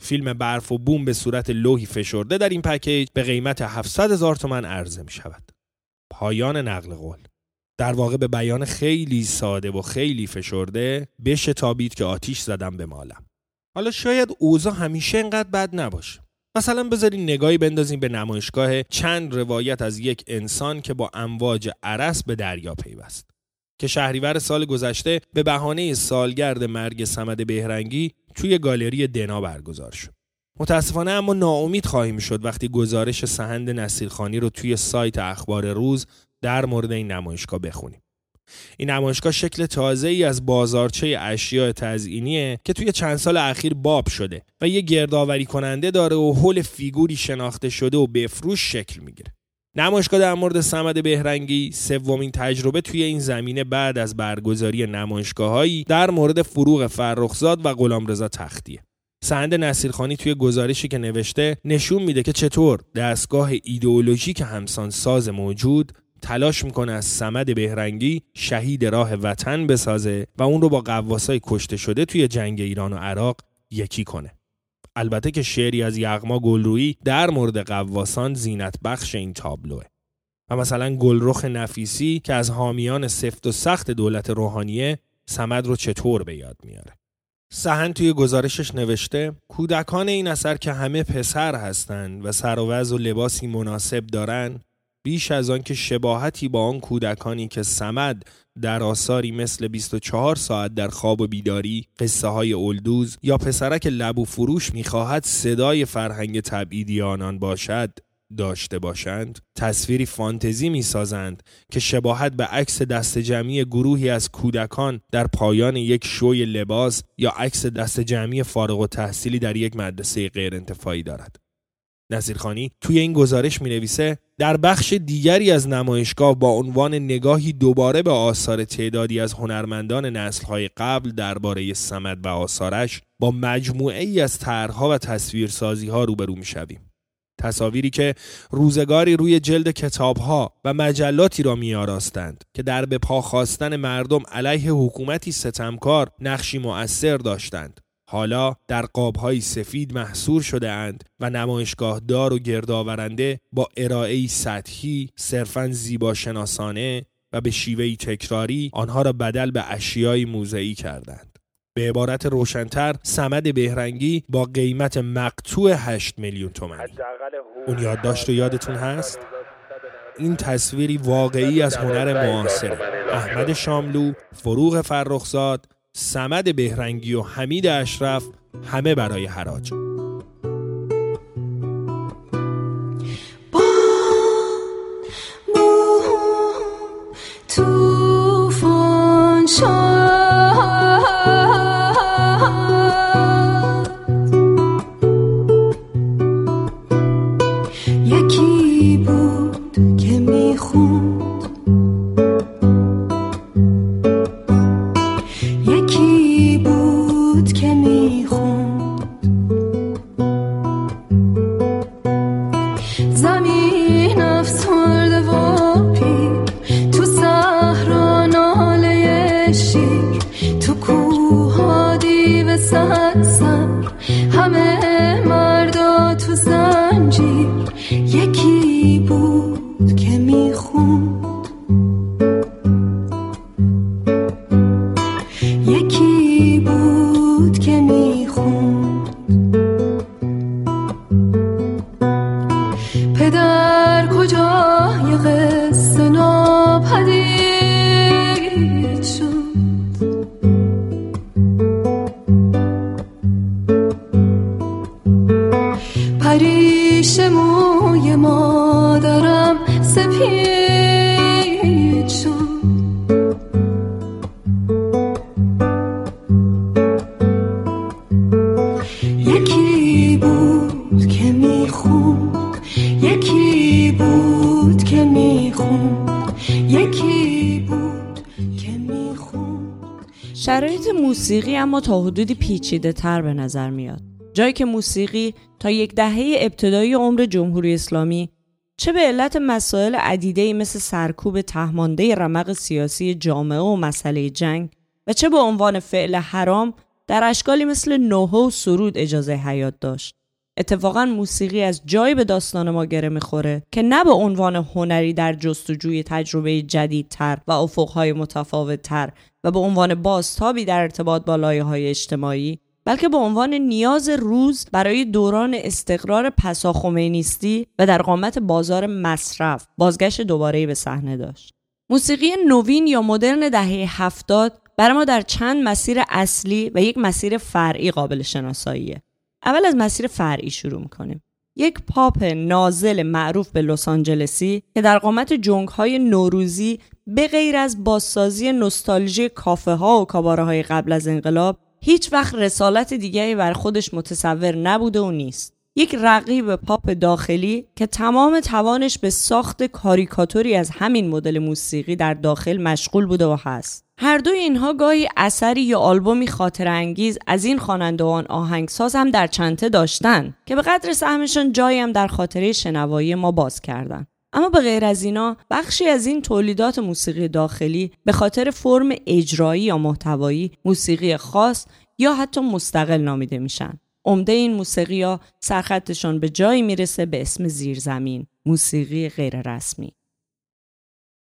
فیلم برف و بوم به صورت لوحی فشرده در این پکیج به قیمت 700 هزار تومن عرضه می شود. پایان نقل قول در واقع به بیان خیلی ساده و خیلی فشرده تابید که آتیش زدم به مالم. حالا شاید اوضاع همیشه انقدر بد نباشه. مثلا بذارین نگاهی بندازیم به نمایشگاه چند روایت از یک انسان که با امواج عرس به دریا پیوست. که شهریور سال گذشته به بهانه سالگرد مرگ سمد بهرنگی توی گالری دنا برگزار شد. متاسفانه اما ناامید خواهیم شد وقتی گزارش سهند نصیرخانی رو توی سایت اخبار روز در مورد این نمایشگاه بخونیم. این نمایشگاه شکل تازه ای از بازارچه اشیاء تزئینیه که توی چند سال اخیر باب شده و یه گردآوری کننده داره و حول فیگوری شناخته شده و بفروش شکل می‌گیره. نمایشگاه در مورد سمد بهرنگی سومین تجربه توی این زمینه بعد از برگزاری نمایشگاههایی در مورد فروغ فرخزاد و غلامرضا تختیه. سند نصیرخانی توی گزارشی که نوشته نشون میده که چطور دستگاه ایدئولوژیک همسان ساز موجود تلاش می‌کنه از سمد بهرنگی شهید راه وطن بسازه و اون رو با قواسای کشته شده توی جنگ ایران و عراق یکی کنه. البته که شعری از یغما گلرویی در مورد قواسان زینت بخش این تابلوه. و مثلا گلرخ نفیسی که از حامیان سفت و سخت دولت روحانیه سمد رو چطور به یاد میاره. سهن توی گزارشش نوشته کودکان این اثر که همه پسر هستند و سر و و لباسی مناسب دارن بیش از آن که شباهتی با آن کودکانی که سمد در آثاری مثل 24 ساعت در خواب و بیداری قصه های اولدوز یا پسرک لبو فروش می‌خواهد صدای فرهنگ تبعیدی آنان باشد داشته باشند تصویری فانتزی می‌سازند که شباهت به عکس دست جمعی گروهی از کودکان در پایان یک شوی لباس یا عکس دست جمعی فارغ و تحصیلی در یک مدرسه غیر انتفاعی دارد. نصیرخانی توی این گزارش می نویسه در بخش دیگری از نمایشگاه با عنوان نگاهی دوباره به آثار تعدادی از هنرمندان نسلهای قبل درباره سمد و آثارش با مجموعه ای از طرحها و تصویرسازی ها روبرو می شویم. تصاویری که روزگاری روی جلد کتابها و مجلاتی را میآراستند که در به پا خواستن مردم علیه حکومتی ستمکار نقشی مؤثر داشتند حالا در قابهای سفید محصور شده اند و نمایشگاه دار و گردآورنده با ارائه سطحی صرفا زیبا شناسانه و به شیوهی تکراری آنها را بدل به اشیای موزعی کردند. به عبارت روشنتر سمد بهرنگی با قیمت مقتوع 8 میلیون تومانی اون یادداشت رو یادتون هست؟ این تصویری واقعی از هنر معاصر احمد شاملو، فروغ فرخزاد سمد بهرنگی و حمید اشرف همه برای حراج. موسیقی اما تا حدودی پیچیده تر به نظر میاد. جایی که موسیقی تا یک دهه ابتدایی عمر جمهوری اسلامی چه به علت مسائل عدیده مثل سرکوب تهمانده رمق سیاسی جامعه و مسئله جنگ و چه به عنوان فعل حرام در اشکالی مثل نوحه و سرود اجازه حیات داشت. اتفاقا موسیقی از جایی به داستان ما گره می‌خوره که نه به عنوان هنری در جستجوی تجربه جدیدتر و افقهای متفاوتتر و به عنوان بازتابی در ارتباط با لایه های اجتماعی بلکه به عنوان نیاز روز برای دوران استقرار پسا خمینیستی و در قامت بازار مصرف بازگشت دوباره به صحنه داشت. موسیقی نوین یا مدرن دهه هفتاد برای ما در چند مسیر اصلی و یک مسیر فرعی قابل شناساییه. اول از مسیر فرعی شروع می‌کنیم. یک پاپ نازل معروف به لس آنجلسی که در قامت جنگ های نوروزی به غیر از بازسازی نوستالژی کافه ها و کاباره های قبل از انقلاب هیچ وقت رسالت دیگری بر خودش متصور نبوده و نیست. یک رقیب پاپ داخلی که تمام توانش به ساخت کاریکاتوری از همین مدل موسیقی در داخل مشغول بوده و هست. هر دوی اینها گاهی اثری یا آلبومی خاطر انگیز از این خوانندگان آهنگساز هم در چنته داشتن که به قدر سهمشان جایی هم در خاطره شنوایی ما باز کردن. اما به غیر از اینا بخشی از این تولیدات موسیقی داخلی به خاطر فرم اجرایی یا محتوایی موسیقی خاص یا حتی مستقل نامیده میشن. عمده این موسیقی ها سرخطشان به جایی می‌رسه به اسم زیرزمین موسیقی غیر رسمی.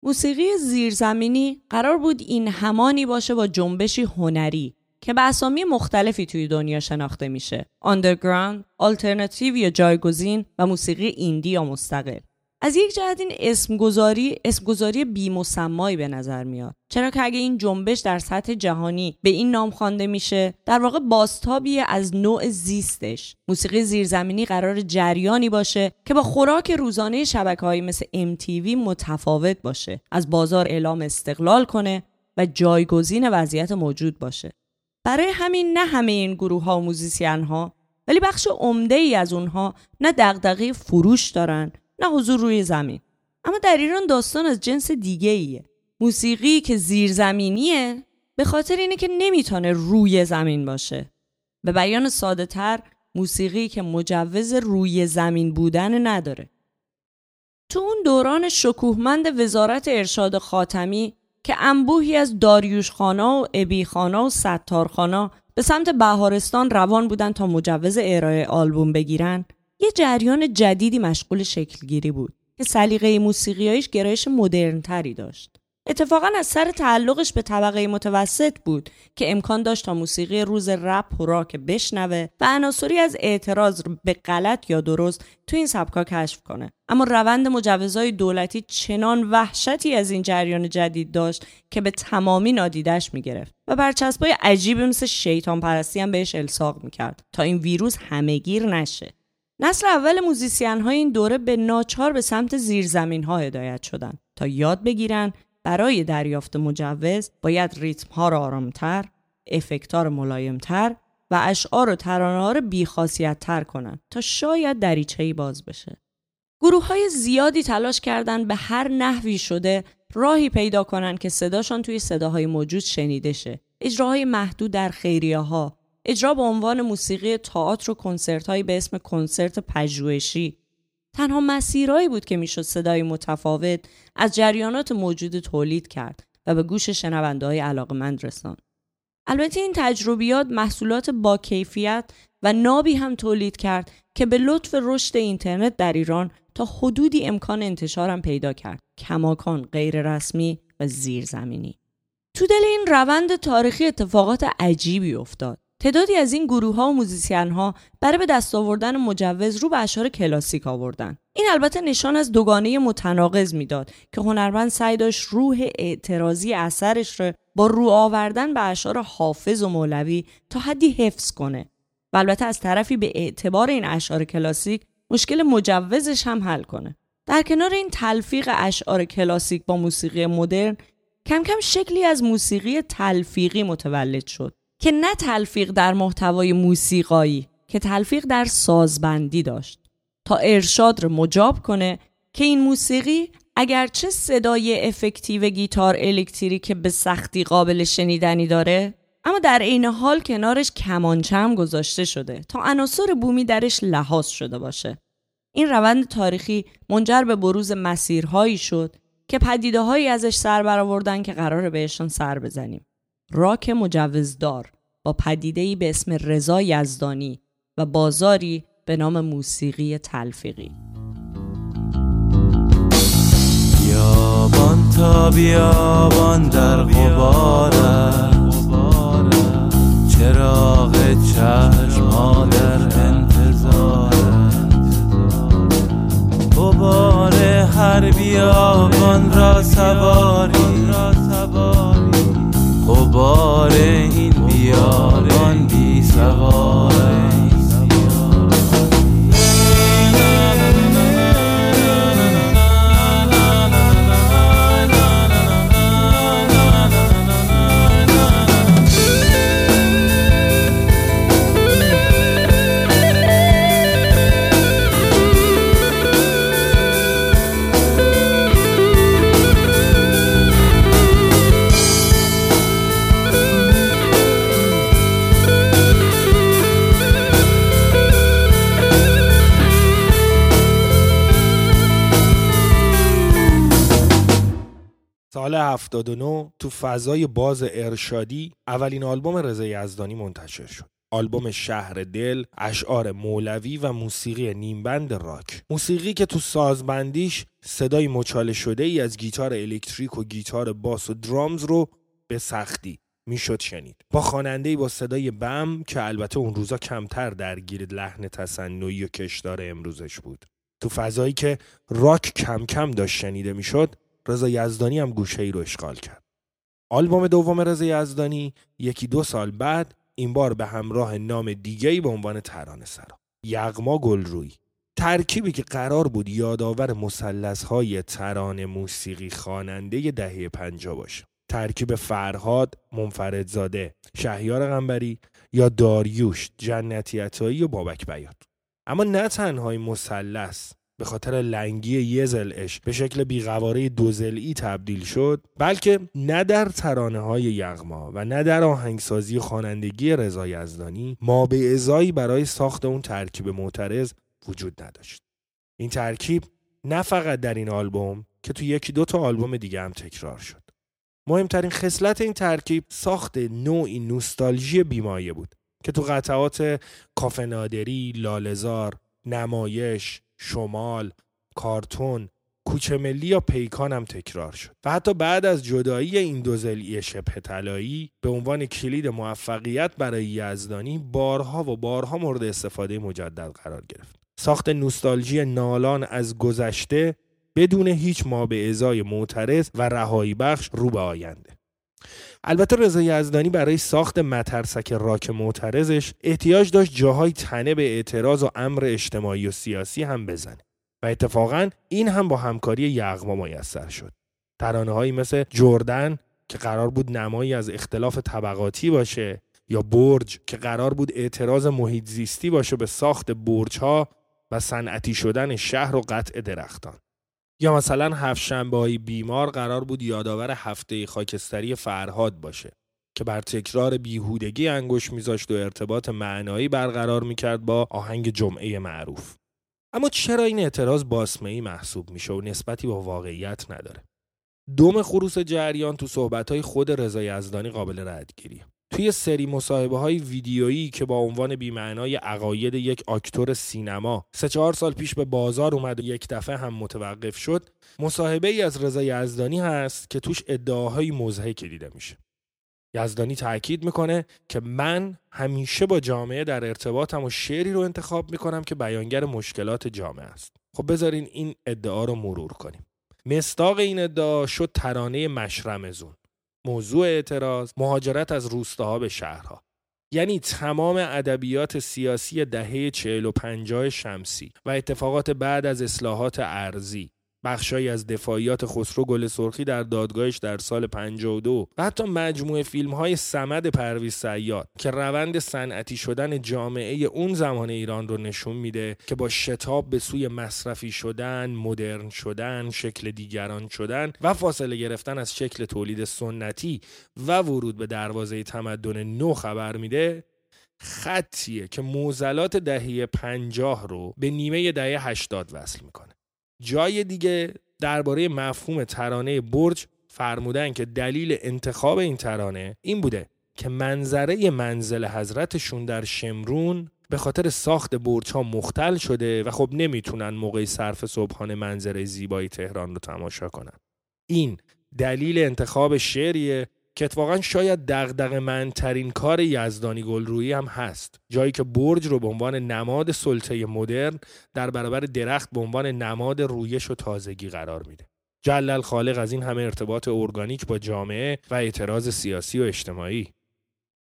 موسیقی زیرزمینی قرار بود این همانی باشه با جنبشی هنری که به اسامی مختلفی توی دنیا شناخته میشه. آندرگراند، آلترناتیو یا جایگزین و موسیقی ایندی یا مستقل. از یک جهت این اسمگذاری اسمگذاری بیمسمایی به نظر میاد. چرا که اگه این جنبش در سطح جهانی به این نام خوانده میشه در واقع باستابی از نوع زیستش. موسیقی زیرزمینی قرار جریانی باشه که با خوراک روزانه شبکه‌هایی مثل MTV متفاوت باشه از بازار اعلام استقلال کنه و جایگزین وضعیت موجود باشه. برای همین نه همه این گروه ها و ها ولی بخش عمده ای از اونها نه دغدغه فروش دارن نه حضور روی زمین. اما در ایران داستان از جنس دیگه ایه موسیقی که زیرزمینیه به خاطر اینه که نمی‌تونه روی زمین باشه. به بیان ساده تر موسیقی که مجوز روی زمین بودن نداره. تو اون دوران شکوهمند وزارت ارشاد خاتمی که انبوهی از داریوش خانا و ابی خانا و ستارخانا به سمت بهارستان روان بودن تا مجوز ارائه آلبوم بگیرن یه جریان جدیدی مشغول شکلگیری بود که سلیقه موسیقیایش گرایش مدرنتری داشت. اتفاقا از سر تعلقش به طبقه متوسط بود که امکان داشت تا موسیقی روز رپ و راک بشنوه و عناصری از اعتراض به غلط یا درست تو این سبکا کشف کنه اما روند مجوزهای دولتی چنان وحشتی از این جریان جدید داشت که به تمامی نادیدش می‌گرفت و برچسبای عجیبی مثل شیطان پرستی هم بهش الساق می‌کرد تا این ویروس همهگیر نشه نسل اول موزیسین های این دوره به ناچار به سمت زیرزمین ها هدایت شدند تا یاد بگیرن برای دریافت مجوز باید ریتم ها را آرامتر، افکت ها را ملایمتر و اشعار و ترانه ها را بیخاصیت تر کنند تا شاید دریچه‌ای باز بشه. گروه های زیادی تلاش کردند به هر نحوی شده راهی پیدا کنند که صداشان توی صداهای موجود شنیده شه. اجراهای محدود در خیریه ها، اجرا به عنوان موسیقی تئاتر و کنسرت هایی به اسم کنسرت پژوهشی تنها مسیرهایی بود که می‌شد صدای متفاوت از جریانات موجود تولید کرد و به گوش شنونده های علاقمند رساند. البته این تجربیات محصولات با کیفیت و نابی هم تولید کرد که به لطف رشد اینترنت در ایران تا حدودی امکان انتشارم پیدا کرد. کماکان غیر رسمی و زیرزمینی. تو دل این روند تاریخی اتفاقات عجیبی افتاد. تعدادی از این گروه ها و موزیسین ها برای به دست آوردن مجوز رو به اشعار کلاسیک آوردن. این البته نشان از دوگانه متناقض می‌داد که هنرمند سعی داشت روح اعتراضی اثرش رو با رو آوردن به اشعار حافظ و مولوی تا حدی حفظ کنه و البته از طرفی به اعتبار این اشعار کلاسیک مشکل مجوزش هم حل کنه. در کنار این تلفیق اشعار کلاسیک با موسیقی مدرن کم کم شکلی از موسیقی تلفیقی متولد شد که نه تلفیق در محتوای موسیقایی که تلفیق در سازبندی داشت تا ارشاد رو مجاب کنه که این موسیقی اگرچه صدای افکتیو گیتار الکتریک به سختی قابل شنیدنی داره اما در عین حال کنارش کمانچه هم گذاشته شده تا عناصر بومی درش لحاظ شده باشه. این روند تاریخی منجر به بروز مسیرهایی شد که پدیده هایی ازش سر برآوردن که قراره بهشون سر بزنیم. راک مجوزدار با پدیده‌ای به اسم رضا یزدانی و بازاری به نام موسیقی تلفیقی. بیابان تا بیابان در غبارت چراغ چشم در انتظارت غبار هر بیابان را سواری. غبار 79 تو فضای باز ارشادی اولین آلبوم رضا یزدانی منتشر شد. آلبوم شهر دل، اشعار مولوی و موسیقی نیمبند راک. موسیقی که تو سازبندیش صدای مچاله شده ای از گیتار الکتریک و گیتار باس و درامز رو به سختی می‌شد شنید با خواننده با صدای بم که البته اون روزا کمتر درگیر لحن تصنعی و کشدار امروزش بود تو فضایی که راک کم کم داشت شنیده می‌شد رضا یزدانی هم گوشه ای رو اشغال کرد. آلبوم دوم رضا یزدانی یکی دو سال بعد این بار به همراه نام دیگه‌ای به عنوان ترانه سرا یغما گلروی. ترکیبی که قرار بود یادآور های ترانه موسیقی خواننده دهه پنجا باشه. ترکیب فرهاد، منفردزاده، شهیار غنبری یا داریوش، جنتی عطایی و بابک بیات. اما نه تنهای مثلث به خاطر لنگی یه زلش به شکل بیقواره دو زلعی تبدیل شد بلکه نه در ترانه های یغما و نه در آهنگسازی خوانندگی رضا یزدانی ما به ازایی برای ساخت اون ترکیب معترض وجود نداشت. این ترکیب نه فقط در این آلبوم که تو یکی دو تا آلبوم دیگه هم تکرار شد. مهمترین خصلت این ترکیب ساخت نوعی نوستالژی بیمایه بود که تو قطعات کافه نادری، لالزار، نمایش، شمال، کارتون، کوچه ملی یا پیکان هم تکرار شد. و حتی بعد از جدایی این دو زلی شبه طلایی به عنوان کلید موفقیت برای یزدانی بارها و بارها مورد استفاده مجدد قرار گرفت. ساخت نوستالژی نالان از گذشته بدون هیچ ما به ازای معترض و رهایی بخش رو به آینده. البته رضا یزدانی برای ساخت مترسک راک معترضش احتیاج داشت جاهای تنه به اعتراض و امر اجتماعی و سیاسی هم بزنه و اتفاقا این هم با همکاری یغما میسر شد. ترانه هایی مثل جردن که قرار بود نمایی از اختلاف طبقاتی باشه یا برج که قرار بود اعتراض محیط زیستی باشه به ساخت برج ها و صنعتی شدن شهر و قطع درختان. یا مثلا هفت شنبه بیمار قرار بود یادآور هفته خاکستری فرهاد باشه که بر تکرار بیهودگی انگوش میذاشت و ارتباط معنایی برقرار می‌کرد با آهنگ جمعه معروف. اما چرا این اعتراض باسمه ای محسوب میشه و نسبتی با واقعیت نداره؟ دوم خروس جریان تو صحبتهای خود رضا یزدانی قابل ردگیریه. توی سری مصاحبه های ویدیویی که با عنوان بیمعنای عقاید یک آکتور سینما سه چهار سال پیش به بازار اومد و یک دفعه هم متوقف شد مصاحبه ای از رضا یزدانی هست که توش ادعاهای مزهکی دیده میشه. یزدانی تاکید می‌کنه که من همیشه با جامعه در ارتباطم و شعری رو انتخاب می‌کنم که بیانگر مشکلات جامعه است. خب بذارین این ادعا رو مرور کنیم. مستاق این ادعا شد ترانه مشرمزون. موضوع اعتراض مهاجرت از روستاها به شهرها. یعنی تمام ادبیات سیاسی دهه 40 و 50 شمسی و اتفاقات بعد از اصلاحات ارزی بخشایی از دفاعیات خسرو گل سرخی در دادگاهش در سال 52 و حتی مجموعه فیلم های سمد پرویز سیاد که روند صنعتی شدن جامعه اون زمان ایران رو نشون میده که با شتاب به سوی مصرفی شدن، مدرن شدن، شکل دیگران شدن و فاصله گرفتن از شکل تولید سنتی و ورود به دروازه تمدن نو خبر میده خطیه که موزلات دهه پنجاه رو به نیمه دهه 80 وصل می‌کنه. جای دیگه درباره مفهوم ترانه برج فرمودن که دلیل انتخاب این ترانه این بوده که منظره منزل حضرتشون در شمرون به خاطر ساخت برج ها مختل شده و خب نمی‌تونن موقع صرف صبحانه منظره زیبایی تهران رو تماشا کنن. این دلیل انتخاب شعریه که اتفاقا شاید دغدغه من ترین کار یزدانی گلرویی هم هست. جایی که برج رو به عنوان نماد سلطه مدرن در برابر درخت به عنوان نماد رویش و تازگی قرار میده. جل‌الخالق از این همه ارتباط ارگانیک با جامعه و اعتراض سیاسی و اجتماعی.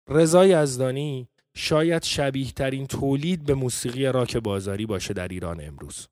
رضا یزدانی شاید شبیه ترین تولید به موسیقی راک بازاری باشه در ایران امروز.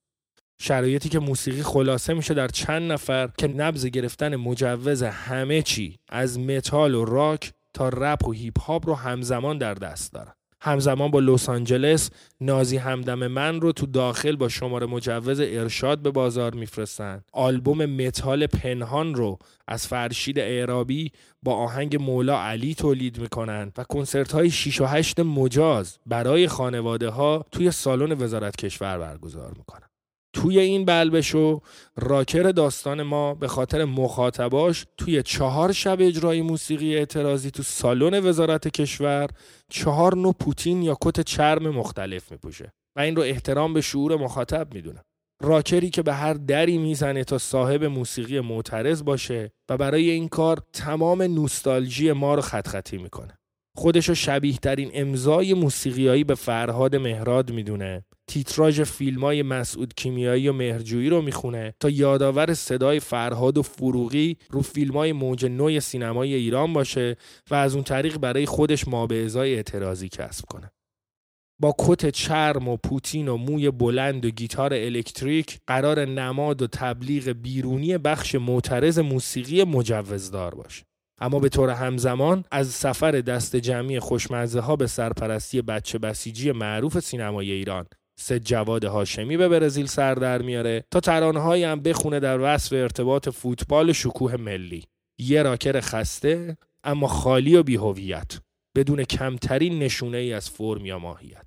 شرایطی که موسیقی خلاصه میشه در چند نفر که نبض گرفتن مجوز همه چی از متال و راک تا رپ و هیپ هاپ رو همزمان در دست دارن. همزمان با لس آنجلس نازی همدم من رو تو داخل با شماره مجوز ارشاد به بازار میفرستن. آلبوم متال پنهان رو از فرشید اعرابی با آهنگ مولا علی تولید می‌کنن و کنسرت های 6 و 8 مجاز برای خانواده ها توی سالن وزارت کشور برگزار می‌کنن. توی این بلبشو راکر داستان ما به خاطر مخاطباش توی چهار شب اجرای موسیقی اعتراضی تو سالن وزارت کشور چهار نوع پوتین یا کت چرم مختلف میپوشه. و این رو احترام به شعور مخاطب می‌دونه راکری که به هر دری می‌زنه تا صاحب موسیقی معترض باشه و برای این کار تمام نوستالژی ما رو خط خطی می‌کنه. خودشو شبیه ترین امضای موسیقیایی به فرهاد مهراد می‌دونه تیتراژ فیلم های مسعود کیمیایی و مهرجویی رو می‌خونه تا یادآور صدای فرهاد و فروغی رو فیلم های موج نوی سینمای ایران باشه و از اون طریق برای خودش ما به ازای اعتراضی کسب کنه. با کت چرم و پوتین و موی بلند و گیتار الکتریک قرار نماد و تبلیغ بیرونی بخش معترض موسیقی مجوزدار باشه. اما به طور همزمان از سفر دست جمعی خوشمزه ها به سرپرستی بچه بسیجی معروف سینمای ایران سه جواد هاشمی به برزیل سر در میاره تا ترانه‌هایی هم بخونه در وصف ارتباط فوتبال شکوه ملی. یه راکر خسته اما خالی و بیهویت بدون کمترین نشونه ای از فرم یا ماهیت.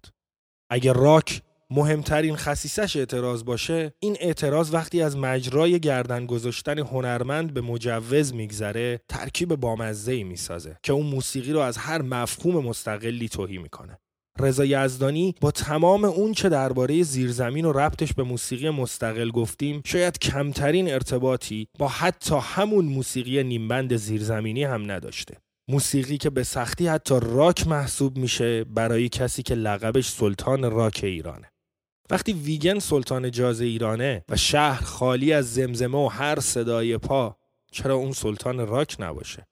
اگر راک مهمترین خصیصش اعتراض باشه این اعتراض وقتی از مجرای گردن گذاشتن هنرمند به مجوز میگذره ترکیب بامزه ای می‌سازه که اون موسیقی رو از هر مفهوم مستقلی توهی می‌کنه. رضا یزدانی با تمام اون چه درباره زیرزمین و ربطش به موسیقی مستقل گفتیم شاید کمترین ارتباطی با حتی همون موسیقی نیمبند زیرزمینی هم نداشته. موسیقی که به سختی حتی راک محسوب میشه برای کسی که لقبش سلطان راک ایرانه. وقتی ویگن سلطان جاز ایرانه و شهر خالی از زمزمه و هر صدای پا چرا اون سلطان راک نباشه؟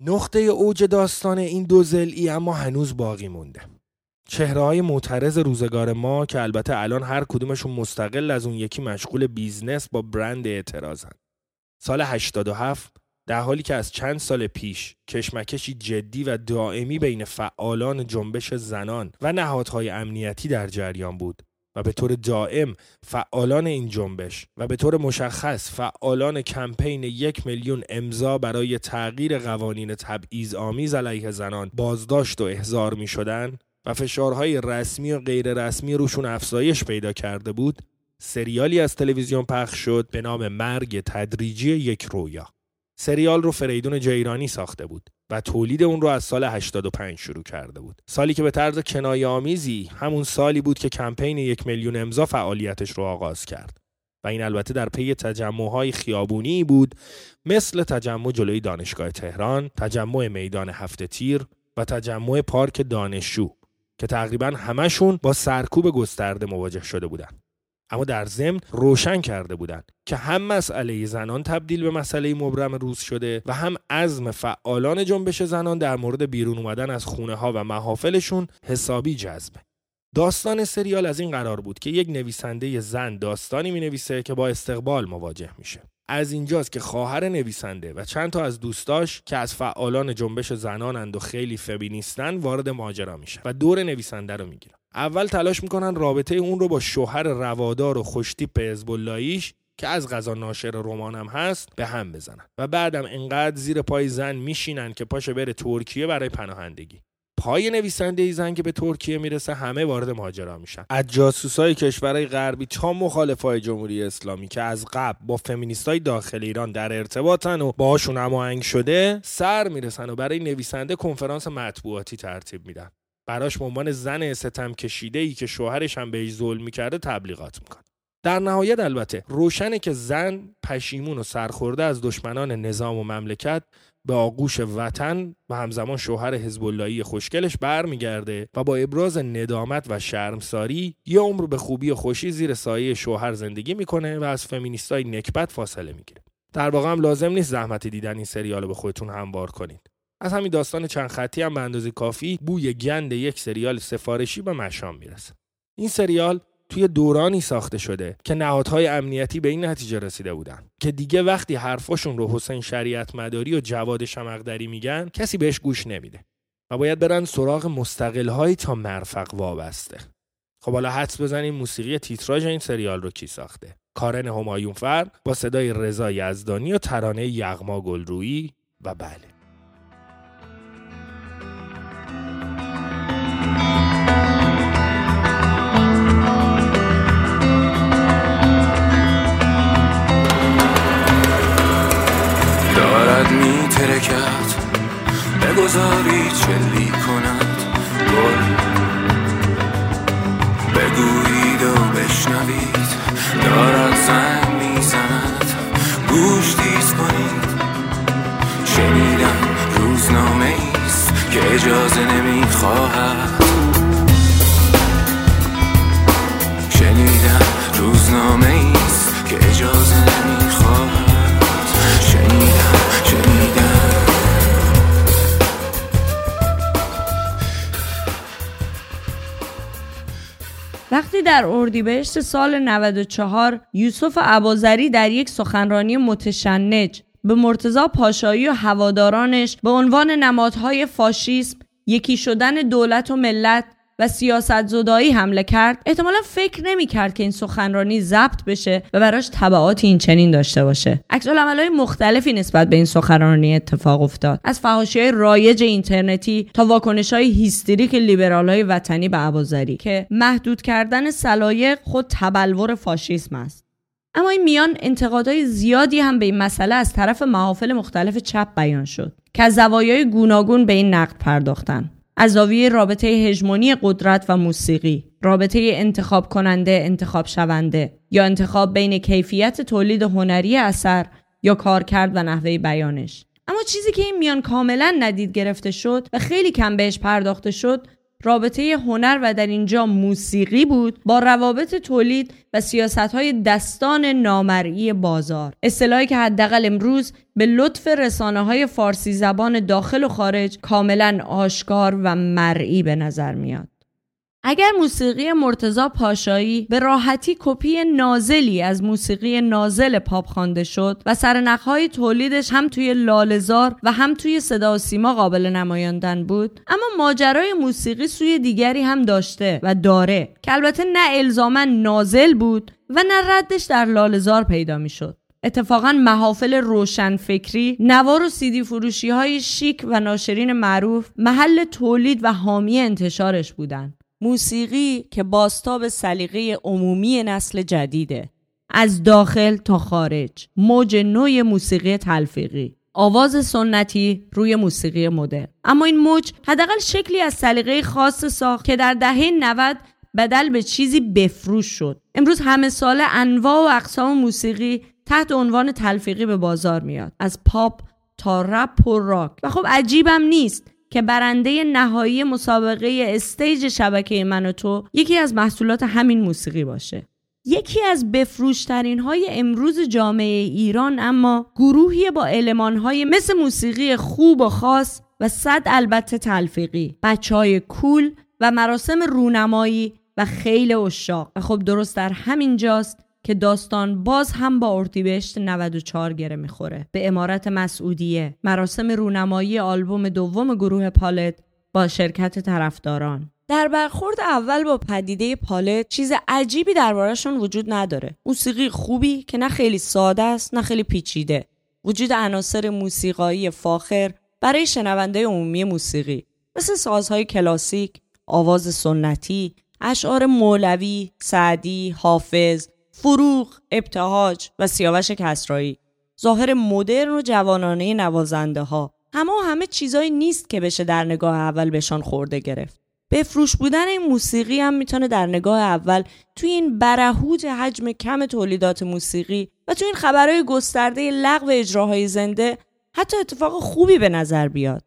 نقطه اوج داستان این دو ضلعی اما هنوز باقی مونده. چهره های معترض روزگار ما که البته الان هر کدومشون مستقل از اون یکی مشغول business با برند اعتراضن. سال 87 در حالی که از چند سال پیش کشمکشی جدی و دائمی بین فعالان جنبش زنان و نهادهای امنیتی در جریان بود و به طور دائم فعالان این جنبش و به طور مشخص فعالان کمپین یک میلیون امضا برای تغییر قوانین تبعیض آمیز علیه زنان بازداشت و احضار می شدن و فشارهای رسمی و غیر رسمی روشون افزایش پیدا کرده بود سریالی از تلویزیون پخش شد به نام مرگ تدریجی یک رویا سریال رو فریدون جیرانی ساخته بود و تولید اون رو از سال 85 شروع کرده بود. سالی که به طرز کنایه آمیزی همون سالی بود که کمپین یک میلیون امضا فعالیتش رو آغاز کرد. و این البته در پی تجمعهای خیابونی بود مثل تجمع جلوی دانشگاه تهران، تجمع میدان هفته تیر و تجمع پارک دانشجو که تقریبا همشون با سرکوب گسترده مواجه شده بودند. اما در ضمن روشن کرده بودند که هم مسئله زنان تبدیل به مسئله مبرم روز شده و هم عزم فعالان جنبش زنان در مورد بیرون اومدن از خونه ها و محافلشون حسابی جذبه. داستان سریال از این قرار بود که یک نویسنده زن داستانی می نویسه که با استقبال مواجه میشه. از اینجاست که خواهر نویسنده و چند تا از دوستاش که از فعالان جنبش زنانند و خیلی فمینیستن وارد ماجرا میشه و دور نویسنده رو می‌گیرن. اول تلاش می‌کنن رابطه اون رو با شوهر روادار و خوشتیپ حزب که از غذا ناشر رمانم هست به هم بزنن و بعدم انقدر زیر پای زن میشینن که پاشه بره ترکیه برای پناهندگی. پای نویسنده ای زن که به ترکیه می‌رسه همه وارد ماجرا میشن. از جاسوسای کشورهای غربی تا مخالفای جمهوری اسلامی که از قبل با فمینیستای داخل ایران در ارتباطن و باهاشون هماهنگ شده سر می‌رسن و برای نویسنده کنفرانس مطبوعاتی ترتیب میدن. براش به عنوان زن ستم کشیده ای که شوهرش هم بهش ظلم می‌کرده تبلیغات می‌کنه. در نهایت البته روشنه که زن پشیمون و سرخورده از دشمنان نظام و مملکت به آغوش وطن و همزمان شوهر حزب خوشگلش برمیگرده و با ابراز ندامت و شرمساری یه عمر به خوبی و خوشی زیر سایه شوهر زندگی می‌کنه و از فمینیستای نکبت فاصله می‌گیره. در واقع هم لازم نیست زحمت دیدن این سریال به خودتون هموار کنید. از همین داستان چند خطی هم به اندازه کافی بوی گند یک سریال سفارشی به مشام می‌رسه. این سریال توی دورانی ساخته شده که نهادهای امنیتی به این نتیجه رسیده بودن. که دیگه وقتی حرفاشون رو حسین شریعت مداری و جواد شمقدری میگن کسی بهش گوش نمیده و باید برن سراغ مستقل تا مرفق وابسته. خب حالا حدس بزنیم موسیقی تیتراژ این سریال رو کی ساخته؟ کارن همایون فر با صدای رضا یزدانی و ترانه یغما گلرویی و بله. بگذاری چلی کند گل. بگویید و بشنوید. دارد زن می‌زند. گوش تیز کنید. شنیدم روزنامه ایست که اجازه نمی‌خواهد. شنیدم روزنامه ایست که اجازه نمی‌خواهد وقتی در اردیبهشت سال 94 یوسف عبازری در یک سخنرانی متشنج به مرتزا پاشایی و هوادارانش به عنوان نمادهای فاشیسم یکی شدن دولت و ملت و سیاست زدایی حمله کرد احتمالا فکر نمی کرد که این سخنرانی ضبط بشه و براش تبعات این چنین داشته باشه. عکس های مختلفی نسبت به این سخنرانی اتفاق افتاد. از فحاشی های رایج اینترنتی تا واکنش های هیستریک لیبرال های وطنی به عبازری که محدود کردن سلایق خود تبلور فاشیسم است. اما این میان انتقادهای زیادی هم به این مسئله از طرف محافل مختلف چپ بیان شد که از زوایای گوناگون به این نقد پرداختن. از زاویه رابطه هژمونی قدرت و موسیقی رابطه انتخاب کننده انتخاب شونده یا انتخاب بین کیفیت تولید هنری اثر یا کارکرد و نحوه بیانش. اما چیزی که این میان کاملا ندید گرفته شد و خیلی کم بهش پرداخته شد رابطه هنر و در اینجا موسیقی بود با روابط تولید و سیاست های دستان نامرئی بازار. اصطلاحی که حداقل امروز به لطف رسانه های فارسی زبان داخل و خارج کاملا آشکار و مرئی به نظر میاد. اگر موسیقی مرتزا پاشایی به راحتی کپی نازلی از موسیقی نازل پاپ خوانده شد و سرنخهای تولیدش هم توی لالزار و هم توی صدا و سیما قابل نمایاندن بود اما ماجرای موسیقی سوی دیگری هم داشته و داره که البته نه الزاما نازل بود و نه ردش در لالزار پیدا می شد. اتفاقا محافل روشن فکری نوار و سیدی فروشی های شیک و ناشرین معروف محل تولید و حامی انتشارش بودند. موسیقی که باستاب سلیقه عمومی نسل جدیده. از داخل تا خارج. موج نو موسیقی تلفیقی. آواز سنتی روی موسیقی مدرن. اما این موج حداقل شکلی از سلیقه خاص ساخت که در دهه 90 بدل به چیزی بفروش شد. امروز همه ساله انواع و اقسام موسیقی تحت عنوان تلفیقی به بازار میاد. از پاپ تا رپ و راک. و خب عجیبم نیست. که برنده نهایی مسابقه استیج شبکه من و تو یکی از محصولات همین موسیقی باشه. یکی از بفروشترین های امروز جامعه ایران اما گروهی با علمان های مثل موسیقی خوب و خاص و صد البته تلفیقی بچه های کول و مراسم رونمایی و خیل اشاق و خب درست در همین جاست که داستان باز هم با اردیبهشت 94 گره می‌خوره. به امارت مسعودیه. مراسم رونمایی آلبوم دوم گروه پالت با شرکت طرفداران. در برخورد اول با پدیده پالت چیز عجیبی دربارهشون وجود نداره. موسیقی خوبی که نه خیلی ساده است نه خیلی پیچیده. وجود عناصر موسیقایی فاخر برای شنونده عمومی موسیقی. مثل سازهای کلاسیک آواز سنتی اشعار مولوی سعدی حافظ فروغ ابتهاج و سیاوش کسرایی. ظاهر مدرن و جوانانه نوازنده ها همه همه چیزایی نیست که بشه در نگاه اول بهشان خورده گرفت. بفروش بودن این موسیقی هم می‌تونه در نگاه اول توی این برهوت حجم کم تولیدات موسیقی و توی این خبرهای گسترده لغو اجراهای زنده حتی اتفاق خوبی به نظر بیاد.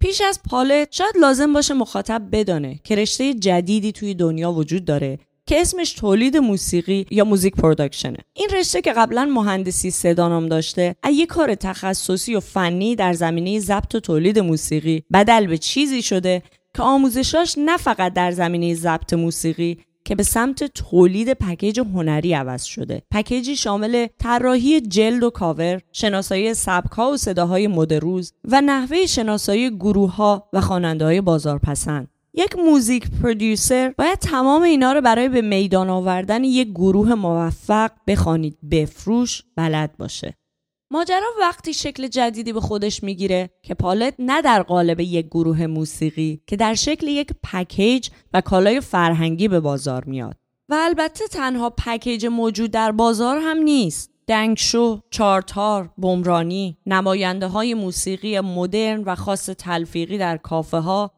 پیش از پالت شاید لازم باشه مخاطب بدانه که رشته جدیدی توی دنیا وجود داره که اسمش تولید موسیقی یا music production ه. این رشته که قبلا مهندسی صدا نام داشته از یک کار تخصصی و فنی در زمینه ضبط و تولید موسیقی بدل به چیزی شده که آموزشاش نه فقط در زمینه ضبط موسیقی که به سمت تولید پکیج هنری عوض شده. پکیجی شامل طراحی جلد و کاور شناسایی سبکها و صداهای مدروز و نحوه شناسایی گروه ها و خواننده های بازارپسند. یک music producer باید تمام اینا رو برای به میدان آوردن یک گروه موفق بخوانید. بفروش بلد باشه. ماجرا وقتی شکل جدیدی به خودش می‌گیره که پالت نه در قالب یک گروه موسیقی که در شکل یک پکیج و کالای فرهنگی به بازار میاد. و البته تنها پکیج موجود در بازار هم نیست. دنگشو، چارتار، بمرانی، نماینده های موسیقی مدرن و خاص تلفیقی در کافه ها،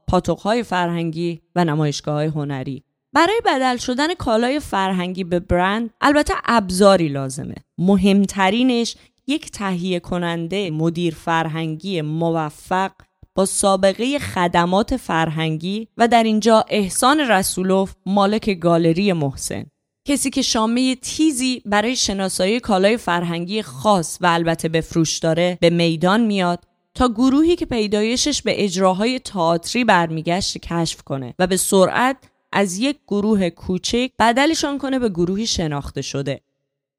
های فرهنگی و نمایشگاه های هنری. برای بدل شدن کالای فرهنگی به برند البته ابزاری لازمه. مهمترینش یک تهیه کننده مدیر فرهنگی موفق با سابقه خدمات فرهنگی و در اینجا احسان رسولوف مالک گالری محسن کسی که شامه تیزی برای شناسایی کالای فرهنگی خاص و البته به فروش داره به میدان میاد تا گروهی که پیدایشش به اجراهای تئاتری برمیگشت کشف کنه و به سرعت از یک گروه کوچک بدلشان کنه به گروهی شناخته شده.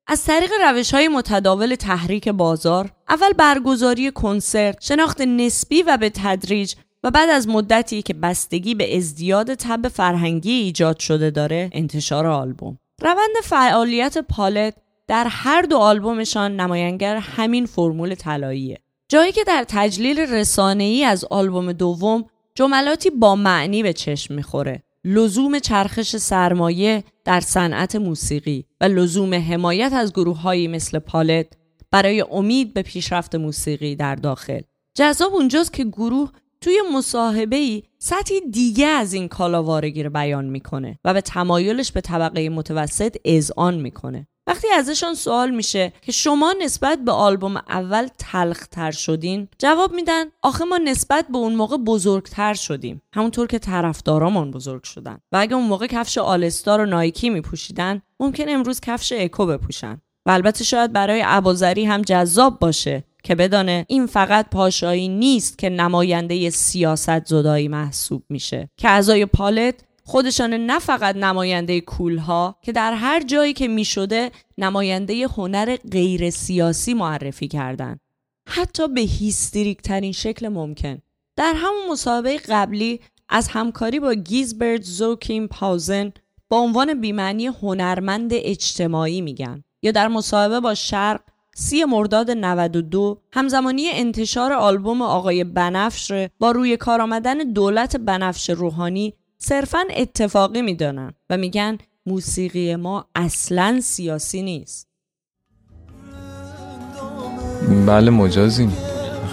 از طریق روش های متداول تحریک بازار اول برگزاری کنسرت شناخت نسبی و به تدریج و بعد از مدتی که بستگی به ازدیاد تب فرهنگی ایجاد شده داره انتشار آلبوم. روند فعالیت پالت در هر دو آلبومشان نماینگر همین فرمول طلاییه. جایی که در تجلیل رسانه‌ای از آلبوم دوم جملاتی با معنی به چشم می‌خوره. لزوم چرخش سرمایه در صنعت موسیقی و لزوم حمایت از گروههایی مثل پالت برای امید به پیشرفت موسیقی در داخل. جذاب اونجاست که گروه توی مصاحبه ای سطحی دیگه از این کالاوارگی رو بیان می‌کنه و به تمایلش به طبقه متوسط اذعان می‌کنه. وقتی ازشان سوال میشه که شما نسبت به آلبوم اول تلختر شدین جواب میدن آخه ما نسبت به اون موقع بزرگتر شدیم. همونطور که طرفدارامون بزرگ شدن. و اگه اون موقع کفش آلستار و نایکی میپوشیدن ممکن امروز کفش اکو بپوشن. و البته شاید برای ابوذری هم جذاب باشه. که بدانه این فقط پاشایی نیست که نماینده سیاست زدایی محسوب میشه که اعضای پالت خودشان نه فقط نماینده کولها که در هر جایی که می شده نماینده هنر غیر سیاسی معرفی کردند. حتی به هیستریک ترین شکل ممکن. در همون مصاحبه قبلی از همکاری با گیزبرد زوکیم پاوزن با عنوان بیمعنی هنرمند اجتماعی میگن یا در مصاحبه با شرق سی مرداد 92 همزمانی انتشار آلبوم آقای بنفش با روی کار آمدن دولت بنفش روحانی صرفا اتفاقی می‌دانن و میگن موسیقی ما اصلا سیاسی نیست. بله مجازیم.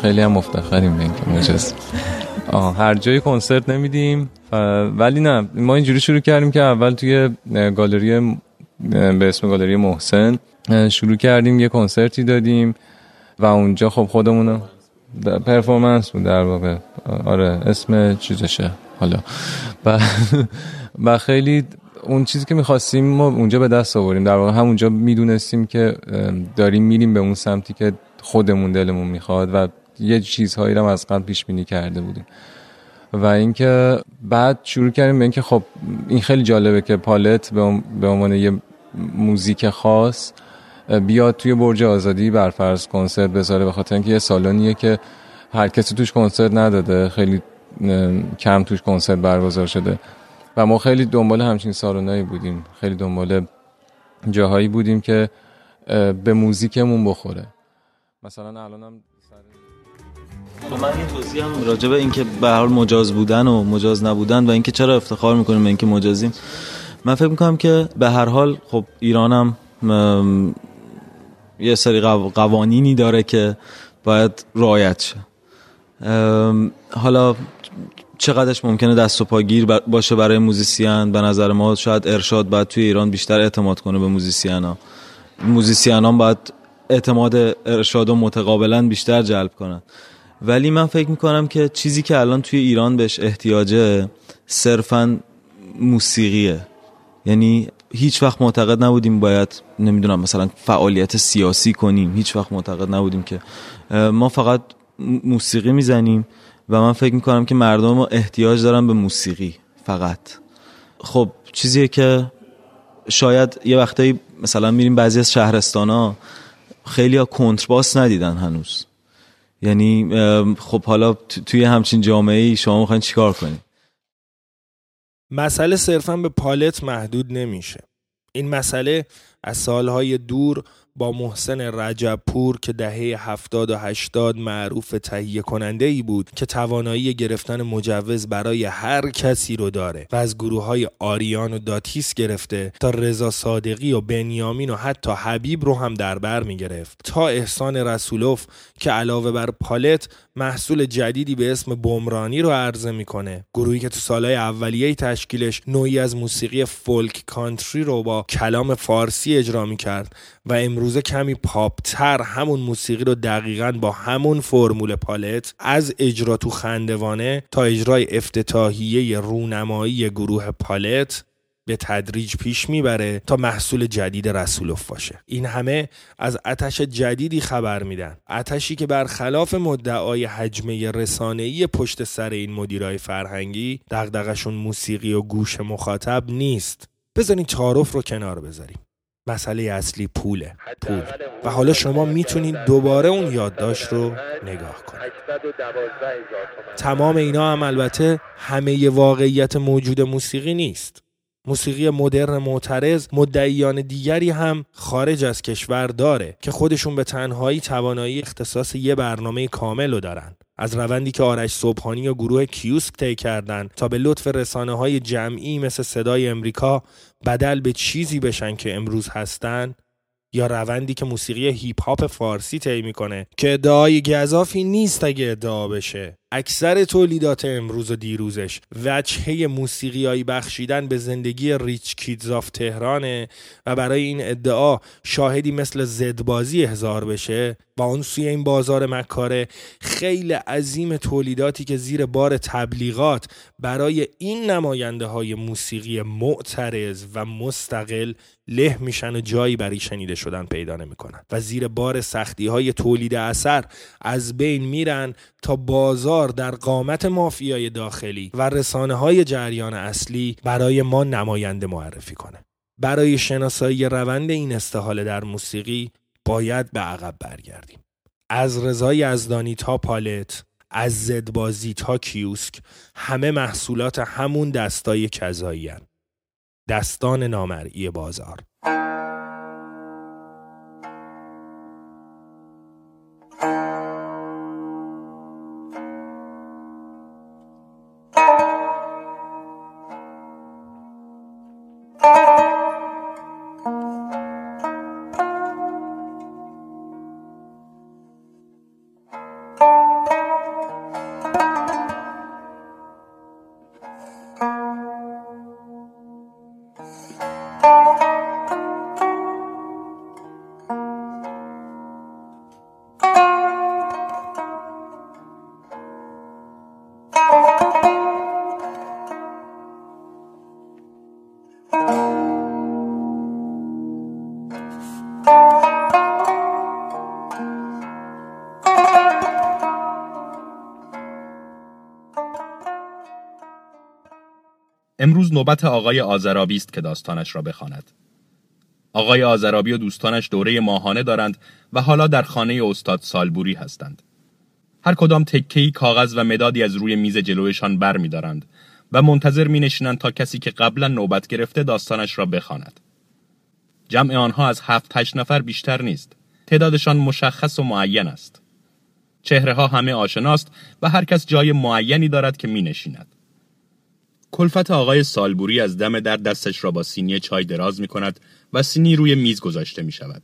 خیلی هم مفتخریم به اینکه مجاز. آه هر جای کنسرت نمیدیم. ولی نه ما اینجوری شروع کردیم که اول توی گالری به اسم گالری محسن شروع کردیم یه کنسرتی دادیم و اونجا خب خودمون پرفورمنس بود در واقع. آره اسم چیزشه حالا. و, (laughs) و خیلی اون چیزی که می‌خواستیم ما اونجا به دست آوریم در واقع همونجا می‌دونستیم که داریم میریم به اون سمتی که خودمون دلمون می‌خواد و یه چیزهایی رو از قبل پیش بینی کرده بودیم. و اینکه بعد شروع کردیم به اینکه خب این خیلی جالبه که پالت به عنوان یه موزیک خاص بیاد توی برج آزادی برفرض کنسرت بذاره به خاطر اینکه یه سالونیه که هر کسی توش کنسرت نداده خیلی کم توش کنسرت برگزار شده. و ما خیلی دنبال همچین سالونایی بودیم خیلی دنبال جاهایی بودیم که به موزیکمون بخوره. مثلا الانم خب من یه توضیح هم راجع به اینکه به حال مجاز بودن و مجاز نبودن و اینکه چرا افتخار می‌کنیم به اینکه مجازیم. من فکر می‌کنم که به هر حال خب ایرانم یه سری قوانینی داره که باید رعایت شه. حالا چقدرش ممکنه دست و پاگیر باشه برای موزیسین؟ به نظر ما شاید ارشاد باید توی ایران بیشتر اعتماد کنه به موزیسین ها موزیسین ها باید اعتماد ارشاد و متقابلا بیشتر جلب کنن. ولی من فکر می‌کنم که چیزی که الان توی ایران بهش احتیاجه صرفا موسیقیه. یعنی هیچ وقت معتقد نبودیم باید نمی‌دونم مثلا فعالیت سیاسی کنیم. هیچ وقت معتقد نبودیم که ما فقط موسیقی می‌زنیم و من فکر می‌کنم که مردم احتیاج دارن به موسیقی فقط. خب چیزیه که شاید یه وقتایی مثلا میریم بعضی از شهرستان ها خیلی ها کنترباس ندیدن هنوز. یعنی خب حالا توی همچین جامعه ای شما می‌خواین چیکار کنید مسئله صرفا به پالت محدود نمیشه. این مسئله از سالهای دور با محسن رجبپور که دهه 70 و 80 معروف تهیه کننده ای بود که توانایی گرفتن مجوز برای هر کسی رو داره و از گروه های آریان و داتیس گرفته تا رضا صادقی و بنیامین و حتی حبیب رو هم در بر می گرفت تا احسان رسولوف که علاوه بر پالت محصول جدیدی به اسم بمرانی رو عرضه می‌کنه. گروهی که تو سالهای اولیه تشکیلش نوعی از موسیقی فولک کانتری رو با کلام فارسی اجرا می‌کرد و امروزه کمی پاپتر همون موسیقی رو دقیقا با همون فرمول پالت از اجرا تو خندوانه تا اجرای افتتاحیه رونمایی گروه پالت به تدریج پیش می‌بره تا محصول جدید رسولوف باشه. این همه از آتش جدیدی خبر میدن. آتشی که برخلاف مدعای حجمه رسانه‌ای پشت سر این مدیرای فرهنگی دغدغشون موسیقی و گوش مخاطب نیست. بزنین تعارف رو کنار بذاریم. مسئله اصلی پوله پول. و حالا شما می‌تونید دوباره اون یادداشت رو نگاه کنید تمام اینا هم البته همه واقعیت موجود موسیقی نیست. موسیقی مدرن معترض مدعیان دیگری هم خارج از کشور داره که خودشون به تنهایی توانایی اختصاص یه برنامه کامل رو دارن. از روندی که آرش صبحانی و گروه کیوسک طی کردن تا به لطف رسانه های جمعی مثل صدای امریکا بدل به چیزی بشن که امروز هستن یا روندی که موسیقی هیپ هاپ فارسی طی می‌کنه که ادعای گذافی نیست اگه ادعا بشه. اکثر تولیدات امروز و دیروزش وجهه موسیقیایی بخشیدن به زندگی ریچ کیدز تهرانه و برای این ادعا شاهدی مثل زدبازی هزار بشه و اون سوی این بازار مکاره خیلی عظیم تولیداتی که زیر بار تبلیغات برای این نماینده های موسیقی معترض و مستقل له میشن و جایی برای شنیده شدن پیدا نمی‌کنن. و زیر بار سختی های تولید اثر از بین میرن تا بازار در قامت مافیای داخلی و رسانه های جریان اصلی برای ما نماینده معرفی کنه. برای شناسایی روند این استحاله در موسیقی باید به عقب برگردیم. از رضای یزدانی تا پالت از زدبازی تا کیوسک همه محصولات همون دستای کذایی دستان نامرئی بازار. امروز نوبت آقای آزرابی است که داستانش را بخواند. آقای آزرابی و دوستانش دوره ماهانه دارند و حالا در خانه استاد سالبوری هستند. هر کدام تکهی کاغذ و مدادی از روی میز جلویشان بر می دارند و منتظر می نشینند تا کسی که قبلا نوبت گرفته داستانش را بخواند. جمع آنها از هفت هشت نفر بیشتر نیست. تعدادشان مشخص و معین است. چهره ها همه آشناست و هر کس جای معینی دارد که می نشیند. کلفت آقای سالبوری از دم در دستش را با سینی چای دراز می کند و سینی روی میز گذاشته می شود.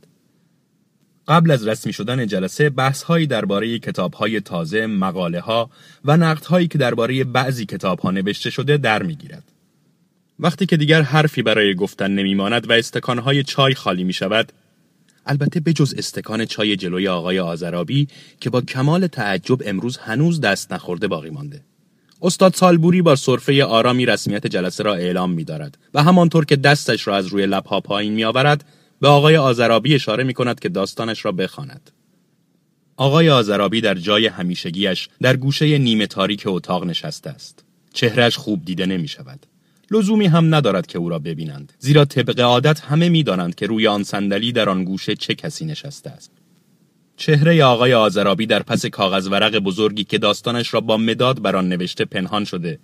قبل از رسمی شدن جلسه بحث هایی درباره کتاب های تازه، مقاله ها و نقد هایی که درباره بعضی کتاب ها نوشته شده در می گیرد. وقتی که دیگر حرفی برای گفتن نمی ماند و استکان های چای خالی می شود، البته بجز استکان چای جلوی آقای آزرابی که با کمال تعجب امروز هنوز دست نخورده باقی مانده. استاد سالبوری با صرفه آرامی رسمیت جلسه را اعلام می دارد و همانطور که دستش را از روی لبها پایین می آورد به آقای آزرابی اشاره می کند که داستانش را بخواند. آقای آزرابی در جای همیشگیش در گوشه نیمه تاریک اتاق نشسته است. چهرش خوب دیده نمی شود. لزومی هم ندارد که او را ببینند زیرا طبق عادت همه می‌دانند که روی آن صندلی در آن گوشه چه کسی نشسته است چهره آقای آزرابی در پس کاغذ ورق بزرگی که داستانش را با مداد بر آن نوشته پنهان شده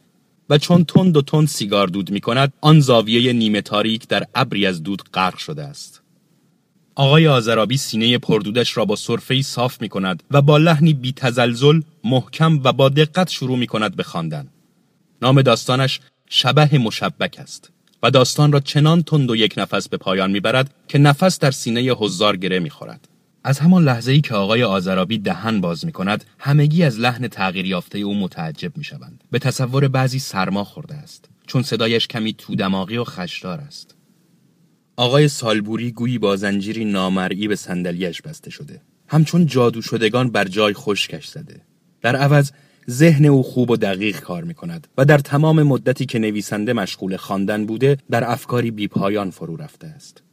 و چون تند و تند سیگار دود می کند آن زاویه نیمه تاریک در ابری از دود غرق شده است آقای آزرابی سینه پردودش را با صرفه صاف می کند و با لحنی بی تزلزل محکم و با دقت شروع می کند به خواندن. نام داستانش شبه مشبک است و داستان را چنان تند و یک نفس به پایان می‌برد که نفس در سینه حضار گره می‌خورد از همان لحظه ای که آقای آزرابی دهن باز می کند همگی از لحن تغییر یافته او متعجب می شوند. به تصور بعضی سرما خورده است چون صدایش کمی تو دماغی و خشدار است آقای سالبوری گویی با زنجیری نامرئی به صندلیاش بسته شده همچون جادو شدگان بر جای خشکش زده در عوض ذهن او خوب و دقیق کار می کند و در تمام مدتی که نویسنده مشغول خواندن بوده در افکاری بیپایان فرو رفته است.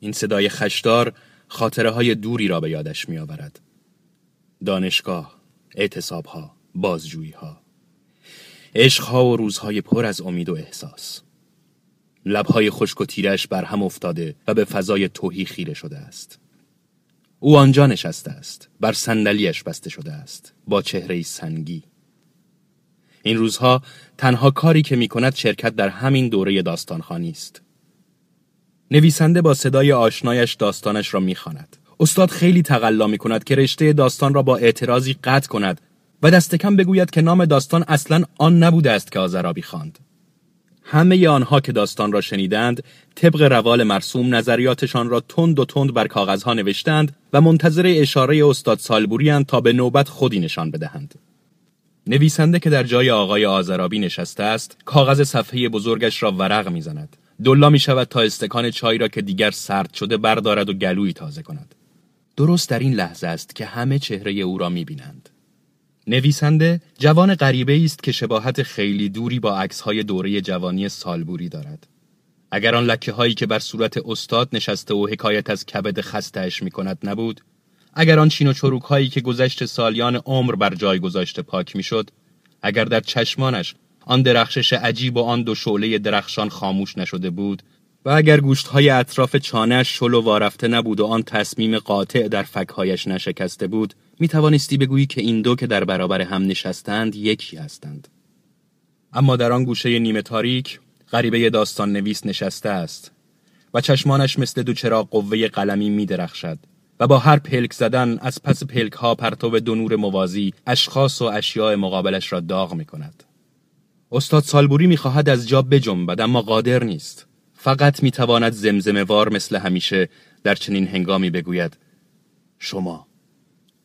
این صدای خشدار خاطره های دوری را به یادش می آورد. دانشگاه، اعتصابها، بازجوییها، عشقها و روزهای پر از امید و احساس. لبهای خشک و تیرش بر هم افتاده و به فضای توهی خیره شده است. او آنجا نشسته است بر صندلیاش بسته شده است با چهره سنگی این روزها تنها کاری که می کند شرکت در همین دوره داستانخانی است نویسنده با صدای آشنایش داستانش را می‌خواند استاد خیلی تقلا می کند که رشته داستان را با اعتراضی قطع کند و دست کم بگوید که نام داستان اصلا آن نبوده است که آزرابی خواند. همه آنها که داستان را شنیدند طبق روال مرسوم نظریاتشان را تند و تند بر کاغذها نوشتند و منتظر اشاره استاد سالبوری تا به نوبت خودی نشان بدهند. نویسنده که در جای آقای آزرابی نشسته است کاغذ صفحه بزرگش را ورق می‌زند دلا می شود تا استکان چای را که دیگر سرد شده بردارد و گلویی تازه کند درست در این لحظه است که همه چهره او را می بینند. نویسنده جوان غریبه است که شباهت خیلی دوری با عکس‌های دوره جوانی سالبوری دارد. اگر آن لکه هایی که بر صورت استاد نشسته و حکایت از کبد خستهش می کند نبود، اگر آن چین و چروک هایی که گذشت سالیان عمر بر جای گذاشته پاک می شد، اگر در چشمانش آن درخشش عجیب و آن دو شعله درخشان خاموش نشده بود و اگر گوشت های اطراف چانهش شل و وارفته نبود و آن تصمیم قاطع در فکهایش نشکسته بود می توانستی بگویی که این دو که در برابر هم نشستند یکی هستند اما در آن گوشه نیمه تاریک غریبه داستان نویس نشسته است و چشمانش مثل دو چراغ قوه قلمی می درخشد و با هر پلک زدن از پس پلک ها پرتو دو نور موازی اشخاص و اشیاء مقابلش را داغ می کند. استاد سالبوری می خواهد از جا بجنبد اما قادر نیست. فقط می تواند زمزمه وار مثل همیشه در چنین هنگامی بگوید شما.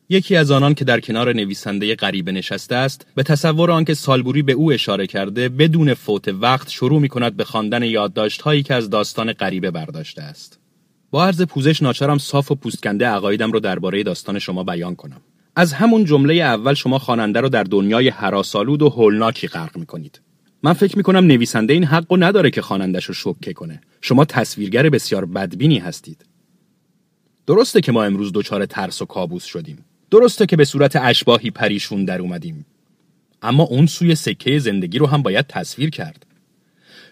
یکی از آنان که در کنار نویسنده غریبه نشسته است به تصور آنکه سالبوری به او اشاره کرده بدون فوت وقت شروع می کند به خواندن یادداشت‌هایی که از داستان غریبه برداشته است. با عرض پوزش ناچارم صاف و پوستکنده عقایدم رو درباره داستان شما بیان کنم. از همون جمله اول شما خواننده رو در دنیای حراسالود و هولناکی غرق می‌کنید. من فکر می‌کنم نویسنده این حق رو نداره که خوانندش رو شوکه کنه. شما تصویرگر بسیار بدبینی هستید. درسته که ما امروز دچار ترس و کابوس شدیم. درسته که به صورت اشباهی پریشون در اومدیم. اما اون سوی سکه زندگی رو هم باید تصویر کرد.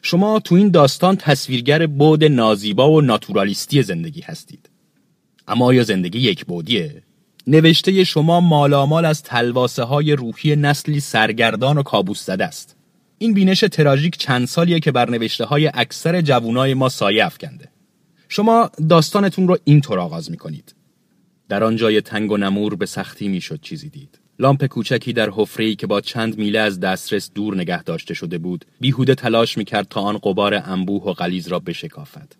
شما تو این داستان تصویرگر بود نازیبا و ناتورالیستی زندگی هستید. اما آیا زندگی یک بودیه؟ نوشته شما مالامال از تلواسه های روحی نسلی سرگردان و کابوس زده است. این بینش تراژیک چند سالیه که بر نوشته های اکثر جوانای ما سایه افکنده. شما داستانتون رو اینطور آغاز می‌کنید. در آن جای تنگ و نمور به سختی می‌شد چیزی دید. لامپ کوچکی در حفره‌ای که با چند میله از دسترس دور نگه داشته شده بود بیهوده تلاش می‌کرد تا آن قبار انبوه و غلیز را بشکافد.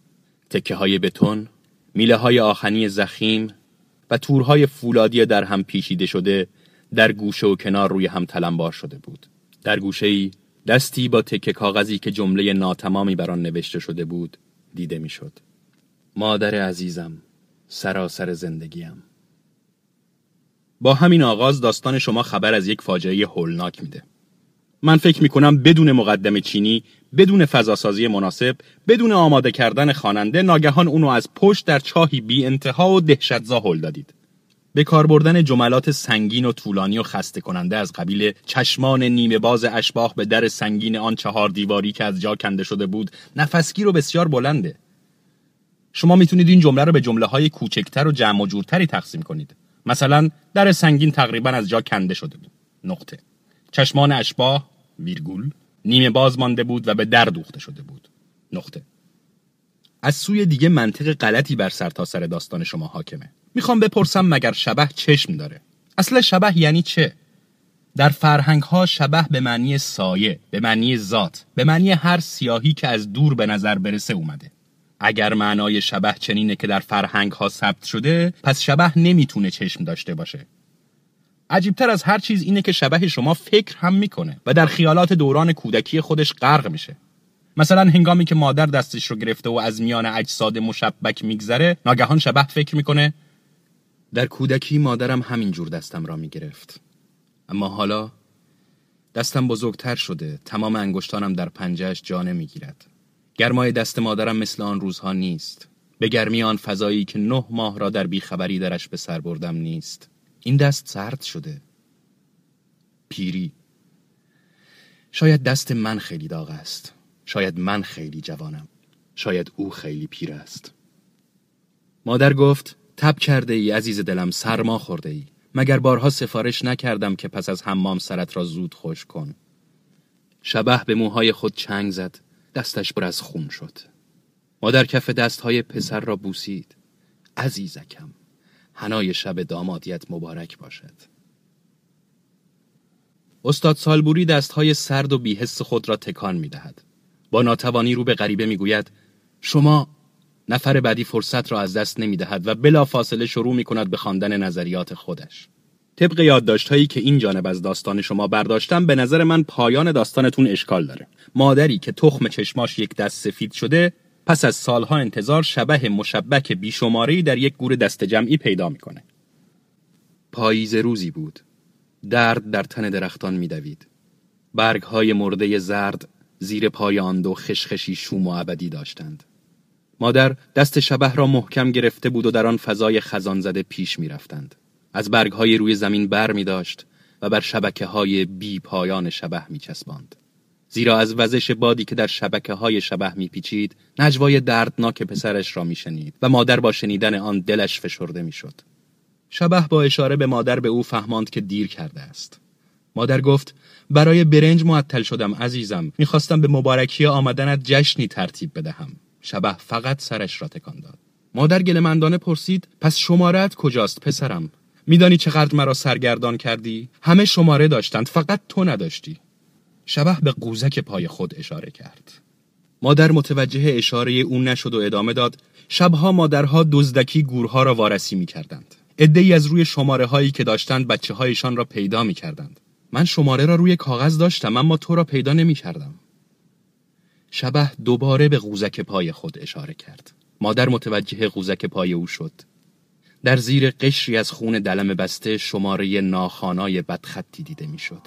تکه های بتون میله های آخنی زخیم و تورهای فولادی در هم پیشیده شده در گوشه و کنار روی هم تلمبار شده بود. در گوشه ای دستی با تکه کاغذی که جمله ناتمامی بر آن نوشته شده بود دیده می‌شد. مادر عزیزم سراسر زندگیم. با همین آغاز داستان شما خبر از یک فاجعه هولناک میده. من فکر می‌کنم بدون مقدم چینی بدون فضاسازی مناسب بدون آماده کردن خواننده ناگهان اونو از پشت در چاهی بی انتها و دهشتزا هل دادید. به کار بردن جملات سنگین و طولانی و خسته کننده از قبیل چشمان نیمه باز اشباح به در سنگین آن چهار دیواری که از جا کنده شده بود نفسگیر و بسیار بلنده. شما می‌تونید این جمله رو به جمله های کوچکتر و جمع و جورتری تقسیم کنید. مثلا در سنگین تقریبا از جا کنده شده بود. نقطه. چشمان اشباه ویرگول نیمه باز مانده بود و به در دوخته شده بود. نقطه. از سوی دیگه منطق غلطی بر سرتاسر سر داستان شما حاکمه. می‌خوام بپرسم مگر شبه چشم داره؟ اصلا شبه یعنی چه؟ در فرهنگ ها شبه به معنی سایه به معنی ذات به معنی هر سیاهی که از دور به نظر برسه اومده. اگر معنای شبه چنینه که در فرهنگ ها ثبت شده پس شبه نمی‌تونه چشم داشته باشه. عجیبتر از هر چیز اینه که شبه شما فکر هم می‌کنه و در خیالات دوران کودکی خودش غرق میشه. مثلا هنگامی که مادر دستش رو گرفته و از میان اجساد مشبک میگذره ناگهان شبه فکر می‌کنه در کودکی مادرم همینجور دستم را می‌گرفت. اما حالا دستم بزرگتر شده تمام انگشتانم در پنجهش جا نمی‌گیرد. گرمای دست مادرم مثل آن روزها نیست. به گرمی آن فضایی که نه ماه را در بیخبری درش به سر بردم نیست. این دست سرد شده. پیری. شاید دست من خیلی داغ است. شاید من خیلی جوانم. شاید او خیلی پیر است. مادر گفت تب کرده ای عزیز دلم سرما خورده ای. مگر بارها سفارش نکردم که پس از حمام سرت را زود خوش کن. شبه به موهای خود چنگ زد. دستش بر از خون شد. مادر کف دستهای پسر را بوسید. عزیزکم. هنای شب دامادیت مبارک باشد استاد سالبوری دستهای سرد و بیحس خود را تکان می دهد. با ناتوانی رو به غریبه می گوید شما نفر بعدی فرصت را از دست نمی دهد و بلا فاصله شروع می کند به خواندن نظریات خودش. طبق یادداشتهایی که این جانب از داستان شما برداشتم به نظر من پایان داستانتون اشکال داره. مادری که تخم چشماش یک دست سفید شده پس از سالها انتظار شبه مشبک بیشماری در یک گور دست جمعی پیدا می‌کنه. پاییز روزی بود. درد در تن درختان میدوید. برگ های مرده زرد زیر پای آن دو خشخشی شوم و ابدی داشتند. مادر دست شبه را محکم گرفته بود و در آن فضای خزان زده پیش می رفتند. از برگ های روی زمین بر می داشت و بر شبکه های بی پایان شبه می چسباند. زیرا از وزش بادی که در شبکه های شبه می پیچید نجوای دردناک پسرش را می شنید و مادر با شنیدن آن دلش فشرده می شد. شبه با اشاره به مادر به او فهماند که دیر کرده است. مادر گفت برای برنج معطل شدم عزیزم. می‌خواستم به مبارکی آمدنت جشنی ترتیب بدهم. شبه فقط سرش را تکان داد. مادر گلمندانه پرسید پس شمارت کجاست پسرم؟ میدانی چقدر مرا سرگردان کردی؟ همه شماره داشتند فقط تو نداشتی. شبه به قوزک پای خود اشاره کرد مادر متوجه اشاره او نشد و ادامه داد شبها مادرها دزدکی گورها را وارسی می کردند. ای از روی شماره هایی که داشتند بچه هایشان را پیدا می کردند. من شماره را روی کاغذ داشتم اما تو را پیدا نمی کردم. شبه دوباره به قوزک پای خود اشاره کرد. مادر متوجه قوزک پای او شد. در زیر قشری از خون دلم بسته شماره ناخانای بدخطی دیده می شد.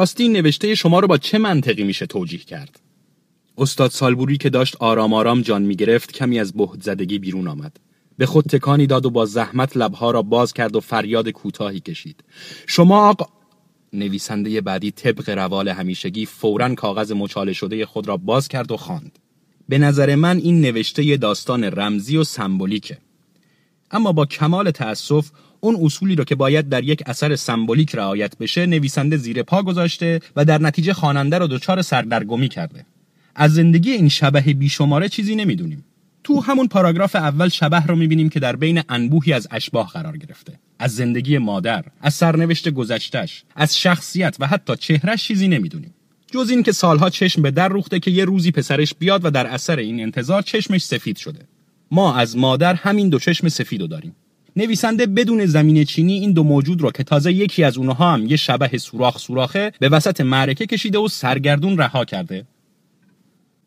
راستی نوشته شما رو با چه منطقی میشه توجیه کرد استاد سالبوری که داشت آرام آرام جان می‌گرفت کمی از بهت زدگی بیرون آمد به خود تکانی داد و با زحمت لبها را باز کرد و فریاد کوتاهی کشید شما آقا نویسنده بعدی طبق روال همیشگی فورا کاغذ مچاله شده خود را باز کرد و خواند. به نظر من این نوشته داستان رمزی و سمبولیکه. اما با کمال تأسف اون اصولی رو که باید در یک اثر سمبولیک رعایت بشه نویسنده زیر پا گذاشته و در نتیجه خواننده رو دچار سردرگمی کرده. از زندگی این شبه بیشماره چیزی نمی‌دونیم. تو همون پاراگراف اول شبه رو می‌بینیم که در بین انبوهی از اشباه قرار گرفته. از زندگی مادر، از سرنوشت گذشتش، از شخصیت و حتی چهرش چیزی نمی‌دونیم. جز این که سالها چشم به در روخته که یه روزی پسرش بیاد و در اثر این انتظار چشمش سفید شده. ما از مادر همین دو چشم سفیدو داریم. نویسنده بدون زمین چینی این دو موجود رو که تازه یکی از اونها هم یه شبه سوراخ سوراخه به وسط معرکه کشیده و سرگردون رها کرده.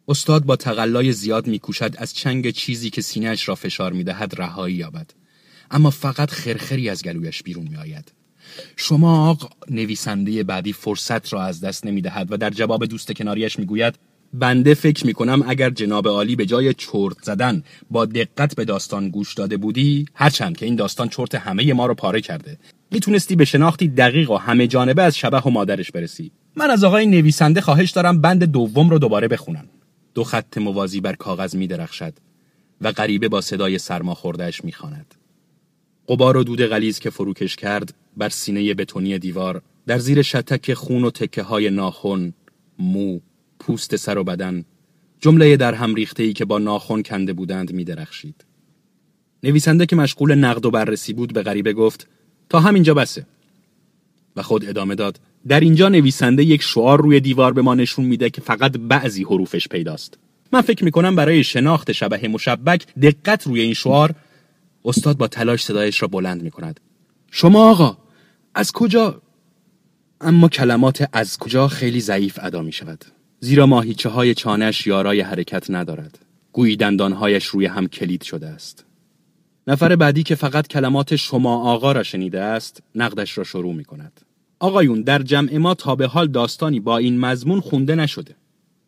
استاد با تقلای زیاد میکوشد از چنگ چیزی که سینهش را فشار می‌دهد رهایی یابد. اما فقط خرخری از گلویش بیرون میآید. شما آقا نویسنده بعدی فرصت را از دست نمی‌دهد و در جواب دوست کناریش می‌گوید بنده فکر می‌کنم اگر جناب عالی به جای چرت زدن با دقت به داستان گوش داده بودی هرچند که این داستان چرت همه ما رو پاره کرده. می‌تونستی به شناختی دقیق و همه جانبه از شبه و مادرش برسی. من از آقای نویسنده خواهش دارم بند دوم رو دوباره بخونم. دو خط موازی بر کاغذ می درخشد و غریبه با صدای سرما خوردهش می. قبار و دود غلیز که فروکش کرد بر سینه بتونی دیوار در زیر شتک خون و تکه های ناخن، مو، پوست سر و بدن جمله در هم ریخته ای که با ناخن کنده بودند می درخشید. نویسنده که مشغول نقد و بررسی بود به غریبه گفت تا همینجا بسه. و خود ادامه داد در اینجا نویسنده یک شعار روی دیوار به ما نشون میده که فقط بعضی حروفش پیداست. من فکر می‌کنم برای شناخت شبه مشبک دقت روی این شعار استاد با تلاش صدایش را بلند می‌کند. شما آقا از کجا؟ اما کلمات از کجا خیلی ضعیف ادا می شود زیرا ماهیچه های چانش یارای حرکت ندارد. گویی دندانهایش روی هم کلید شده است. نفر بعدی که فقط کلمات شما آقا را شنیده است نقدش را شروع می کند آقایون در جمع ما تا به حال داستانی با این مضمون خونده نشده.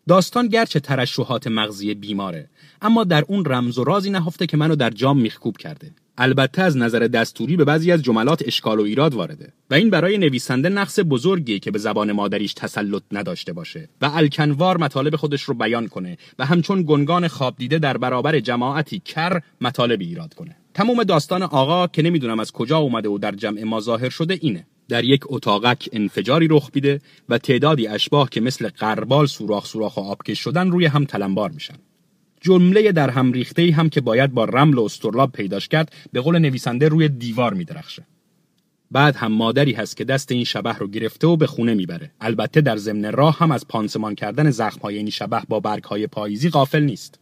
داستان گرچه ترشحات مغزی بیماره اما در اون رمز و رازی نهفته که منو در جام میخکوب کرده. البته از نظر دستوری به بعضی از جملات اشکال و ایراد وارده و این برای نویسنده نقص بزرگی که به زبان مادریش تسلط نداشته باشه و الکنوار مطالب خودش رو بیان کنه و همچون گنگان خواب دیده در برابر جماعتی کر مطالب ایراد کنه. تمام داستان آقا که نمی‌دونم از کجا اومده و در جمع ما ظاهر شده اینه. در یک اتاقک انفجاری رخ میده و تعدادی اشباه که مثل قربال سوراخ سوراخ و آبکش شدن روی هم تلمبار میشن. جمله در هم ریخته هم که باید با رمل و استرلاب پیداش کرد به قول نویسنده روی دیوار میدرخشه. بعد هم مادری هست که دست این شبه رو گرفته و به خونه می‌بره. البته در ضمن راه هم از پانسمان کردن زخمهای این شبه با برگهای پاییزی غافل نیست.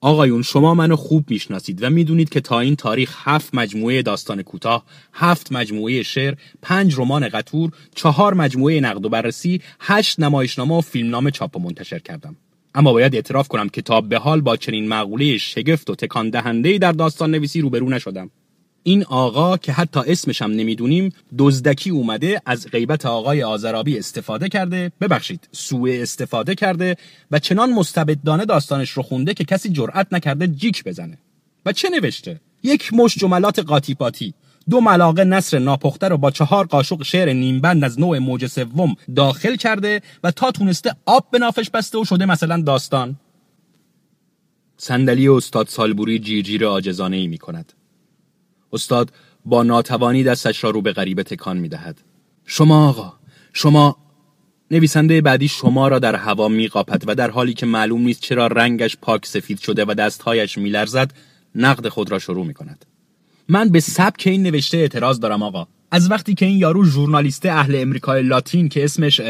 آقایون شما منو خوب می‌شناسید و می‌دونید که تا این تاریخ هفت مجموعه داستان کوتاه، هفت مجموعه شعر، پنج رمان قطور، چهار مجموعه نقد و بررسی، هشت نمایشنامه و فیلمنامه چاپ و منتشر کردم. اما باید اعتراف کنم که تا به حال با چنین مقوله شگفت و تکان دهنده در داستان نویسی روبرو نشدم. این آقا که حتی اسمش هم نمی‌دونیم دزدکی اومده از غیبت آقای آزرابی استفاده کرده. ببخشید سوء استفاده کرده و چنان مستبدانه داستانش رو خونده که کسی جرأت نکرده جیک بزنه. و چه نوشته؟ یک مش جملات قاطی پاتی. دو ملاقه نصر ناپخته رو با چهار قاشق شعر نیمبند از نوع موج سوم داخل کرده و تا تونسته آب به نافش بسته و شده مثلا داستان صندلی استاد سالبوری جیرجیر آجزانه ای می کند. استاد با ناتوانی دستش را رو به غریبه تکان می دهد. شما آقا شما نویسنده بعدی شما را در هوا می قاپد و در حالی که معلوم نیست چرا رنگش پاک سفید شده و دستهایش می لرزد نقد خود را شروع می کند. من به سبک این نوشته اعتراض دارم آقا. از وقتی که این یارو ژورنالیست اهل امریکای لاتین که اسمش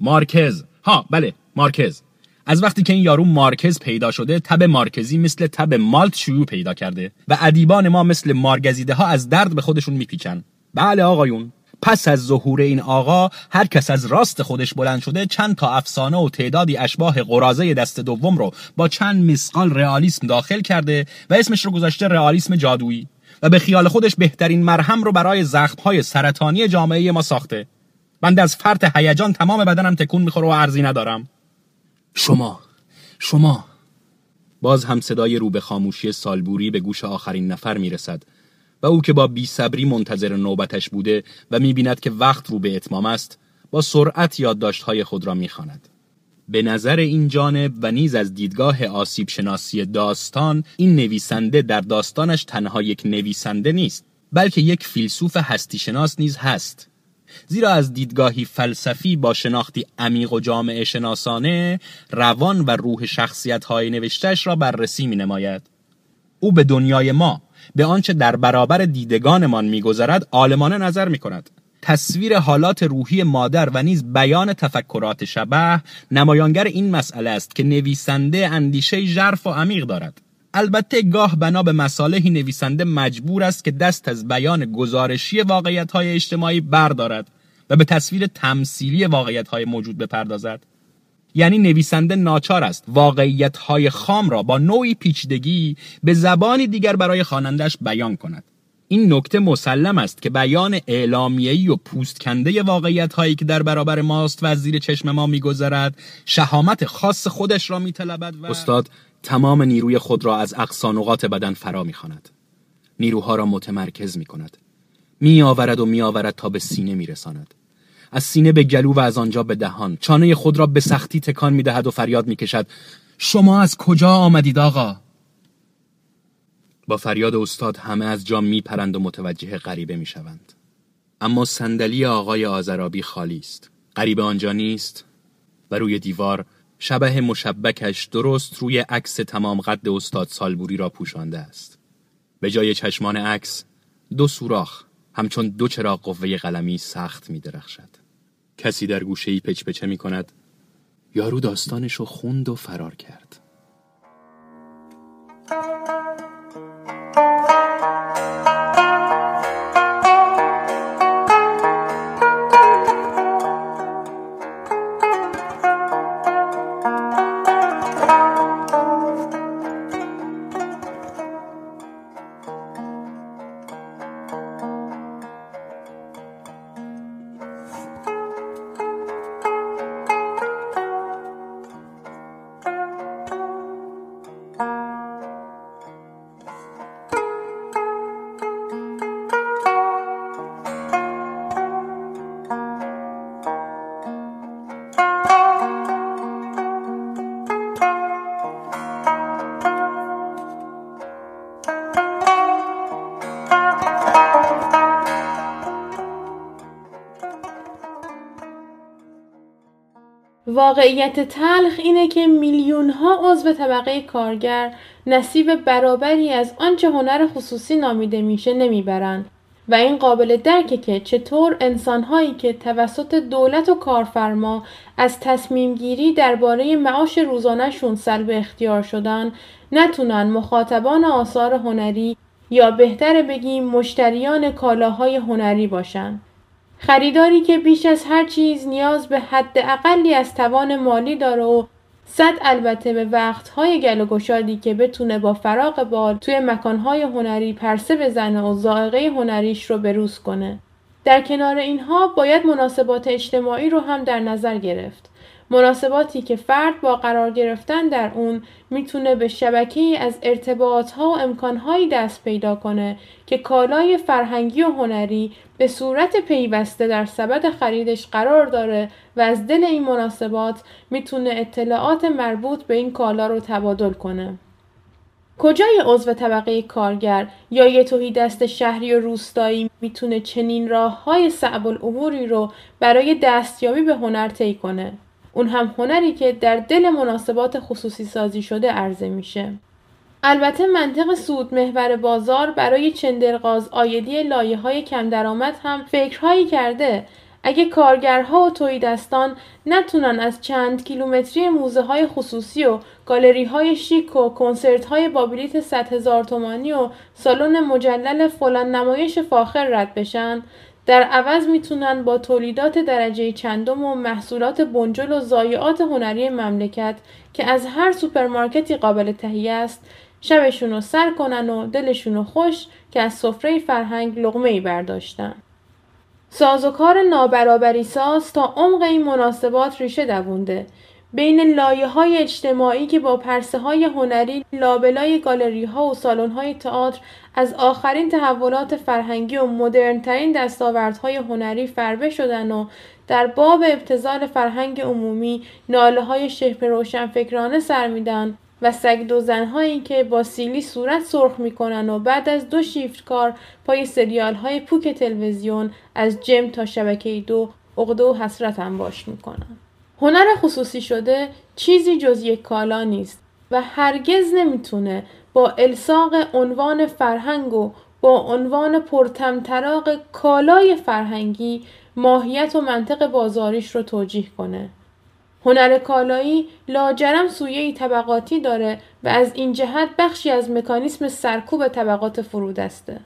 مارکز. ها بله مارکز. از وقتی که این یارو مارکز پیدا شده تب مارکزی مثل تب مالت شیوع پیدا کرده و ادیبان ما مثل مارگزیده ها از درد به خودشون میپیچن. بله آقایون. پس از ظهور این آقا هر کس از راست خودش بلند شده چند تا افسانه و تعدادی اشباه قرازه دست دوم رو با چند مسقال رئالیسم داخل کرده و اسمش رو گذاشته رئالیسم جادویی و به خیال خودش بهترین مرهم رو برای زخمهای سرطانی جامعه ما ساخته. بنده از فرط هیجان تمام بدنم تکون می‌خوره و ارزی ندارم. شما شما. باز هم صدای رو به خاموشی سالبوری به گوش آخرین نفر می‌رسد. و او که با بی صبری منتظر نوبتش بوده و می‌بیند که وقت رو به اتمام است با سرعت یادداشت‌های خود را می‌خواند. به نظر این جانب و نیز از دیدگاه آسیب شناسی داستان این نویسنده در داستانش تنها یک نویسنده نیست بلکه یک فیلسوف هستی شناس نیز هست زیرا از دیدگاهی فلسفی با شناختی عمیق و جامعه شناسانه روان و روح شخصیت های نوشتش را بررسی می نماید. او به دنیای ما به آنچه در برابر دیدگانمان میگذرد عالمانه نظر می کند. تصویر حالات روحی مادر و نیز بیان تفکرات شبه نمایانگر این مسئله است که نویسنده اندیشه ژرف و عمیق دارد البته گاه بنا به مصالحی نویسنده مجبور است که دست از بیان گزارشی واقعیت های اجتماعی بردارد و به تصویر تمثیلی واقعیت های موجود بپردازد یعنی نویسنده ناچار است. واقعیت های خام را با نوعی پیچیدگی به زبانی دیگر برای خوانندش بیان کند. این نکته مسلم است که بیان اعلامیه‌ای و پوستکنده واقعیت هایی که در برابر ماست و زیر چشم ما میگذرد شهامت خاص خودش را میطلبد و استاد تمام نیروی خود را از اقصانقات بدن فرا می‌خواند. نیروها را متمرکز می کند می آورد و می آورد تا به سینه می رساند از سینه به گلو و از آنجا به دهان چانه خود را به سختی تکان می دهد و فریاد می کشد شما از کجا آمدید آقا با فریاد استاد همه از جا می پرند و متوجه غریبه می شوند. اما صندلی آقای آزرابی خالی است. غریبه آنجا نیست و روی دیوار شبه مشبکش درست روی عکس تمام قد استاد سالبوری را پوشانده است. به جای چشمان عکس دو سوراخ همچون دو چراغ قوه قلمی سخت می درخشد. کسی در گوشه ای پچ پچه می کند یارو داستانش رو خوند و فرار کرد. واقعیت تلخ اینه که میلیون ها عضو طبقه کارگر نصیب برابری از آنچه هنر خصوصی نامیده میشه نمی‌برن و این قابل درکه که چطور انسانهایی که توسط دولت و کارفرما از تصمیم گیری درباره معاش روزانهشون سلب اختیار شدن نتونن مخاطبان آثار هنری یا بهتر بگیم مشتریان کالاهای هنری باشن. خریداری که بیش از هر چیز نیاز به حد اقلی از توان مالی داره و صد البته به وقتهای گل و گشادی که بتونه با فراغ بال توی مکانهای هنری پرسه بزنه و زائقه هنریش رو بروز کنه. در کنار اینها باید مناسبات اجتماعی رو هم در نظر گرفت. مناسباتی که فرد با قرار گرفتن در اون می‌تونه به شبکه از ارتباط ها و امکانهایی دست پیدا کنه که کالای فرهنگی و هنری به صورت پیوسته در سبد خریدش قرار داره و از دل این مناسبات می‌تونه اطلاعات مربوط به این کالا رو تبادل کنه. کجای عضو طبقه کارگر یا یه توهی دست شهری و روستایی می‌تونه چنین راه های صعب العبوری رو برای دستیابی به هنر طی کنه؟ اون هم هنری که در دل مناسبات خصوصی سازی شده عرضه میشه. البته منطق سود محور بازار برای چندرغاز آیدی لایه های کم درآمد هم فکرهایی کرده اگه کارگرها و تویدستان نتونن از چند کیلومتری موزه های خصوصی و گالری های شیک و کنسرت های با بلیت 100 هزار تومانی و سالن مجلل فلان نمایش فاخر رد بشن در عوض می‌تونن با تولیدات درجه چندم و محصولات بنجل و ضایعات هنری مملکت که از هر سوپرمارکتی قابل تهیه است شبشون رو سر کنن و دلشون رو خوش که از سفره فرهنگ لقمه ای برداشتن. سازوکار نابرابری ساز تا عمق این مناسبات ریشه دوونده بین لایه های اجتماعی که با پرسه های هنری لابلای گالری ها و سالن های تئاتر از آخرین تحولات فرهنگی و مدرنترین دستاوردهای هنری فربه شدن و در باب ابتزال فرهنگ عمومی ناله های شبه روشنفکرانه سر میدن و سگ دو زنهایی که با سیلی صورت سرخ می‌کنن و بعد از دو شیفت کار پای سریال های پوک تلویزیون از جم تا شبکه دو عقده و حسرت انباش می‌کنن. هنر خصوصی شده چیزی جز یک کالا نیست و هرگز نمی‌تونه با الساق عنوان فرهنگ و با عنوان پرتمطراق کالای فرهنگی ماهیت و منطق بازاریش رو توجیه کنه. هنر کالایی لاجرم سویه طبقاتی داره و از این جهت بخشی از مکانیسم سرکوب طبقات فرودسته.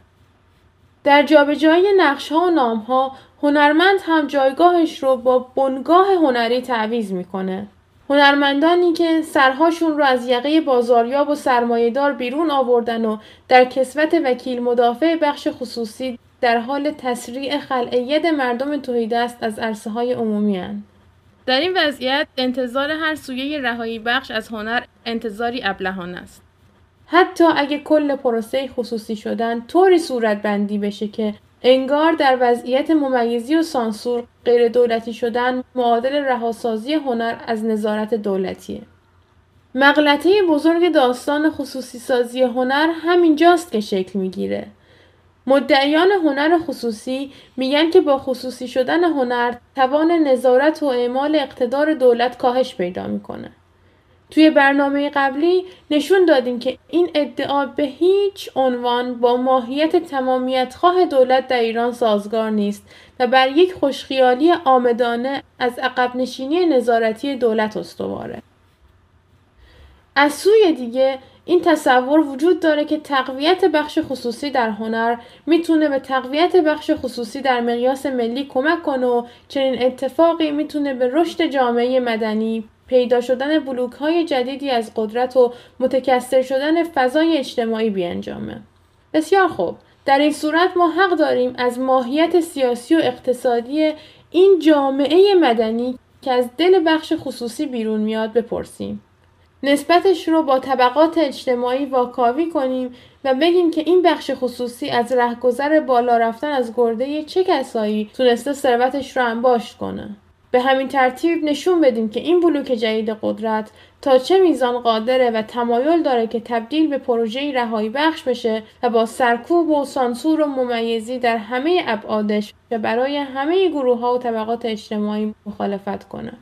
در جابجایی نقش ها و نام ها هنرمند هم جایگاهش رو با بنگاه هنری تعویز می‌کنه. هنرمندانی که سرهاشون رو از یقه بازاریاب و سرمایهدار بیرون آوردن و در کسوت وکیل مدافع بخش خصوصی در حال تسریع خلعید مردم توحیدست از عرصه های عمومی هن. در این وضعیت انتظار هر سویه رهایی بخش از هنر انتظاری ابلهانه است. حتی اگه کل پروسه خصوصی شدن طوری صورت بندی بشه که انگار در وضعیت ممیزی و سانسور غیر دولتی شدن معادل رهاسازی هنر از نظارت دولتیه. مغلطه بزرگ داستان خصوصی سازی هنر همینجاست که شکل می‌گیره. مدعیان هنر خصوصی میگن که با خصوصی شدن هنر توان نظارت و اعمال اقتدار دولت کاهش پیدا می‌کنه. توی برنامه قبلی نشون دادیم که این ادعا به هیچ عنوان با ماهیت تمامیت خواه دولت در ایران سازگار نیست و بر یک خوشخیالی آمدانه از عقب نشینی نظارتی دولت استواره. از سوی دیگه این تصور وجود داره که تقویت بخش خصوصی در هنر می‌تونه به تقویت بخش خصوصی در مقیاس ملی کمک کنه و چنین اتفاقی می‌تونه به رشد جامعه مدنی پیدا شدن بلوک های جدیدی از قدرت و متکثر شدن فضای اجتماعی بیانجامه. بسیار خوب. در این صورت ما حق داریم از ماهیت سیاسی و اقتصادی این جامعه مدنی که از دل بخش خصوصی بیرون میاد بپرسیم. نسبتش رو با طبقات اجتماعی واکاوی کنیم و بگیم که این بخش خصوصی از رهگذر بالا رفتن از گرده چه کسایی تونسته ثروتش رو انباشت کنه. به همین ترتیب نشون بدیم که این بلوک جدید قدرت تا چه میزان قادره و تمایل داره که تبدیل به پروژه رهایی بخش بشه و با سرکوب و سانسور و ممیزی در همه ابعادش و برای همه گروه ها و طبقات اجتماعی مخالفت کنه.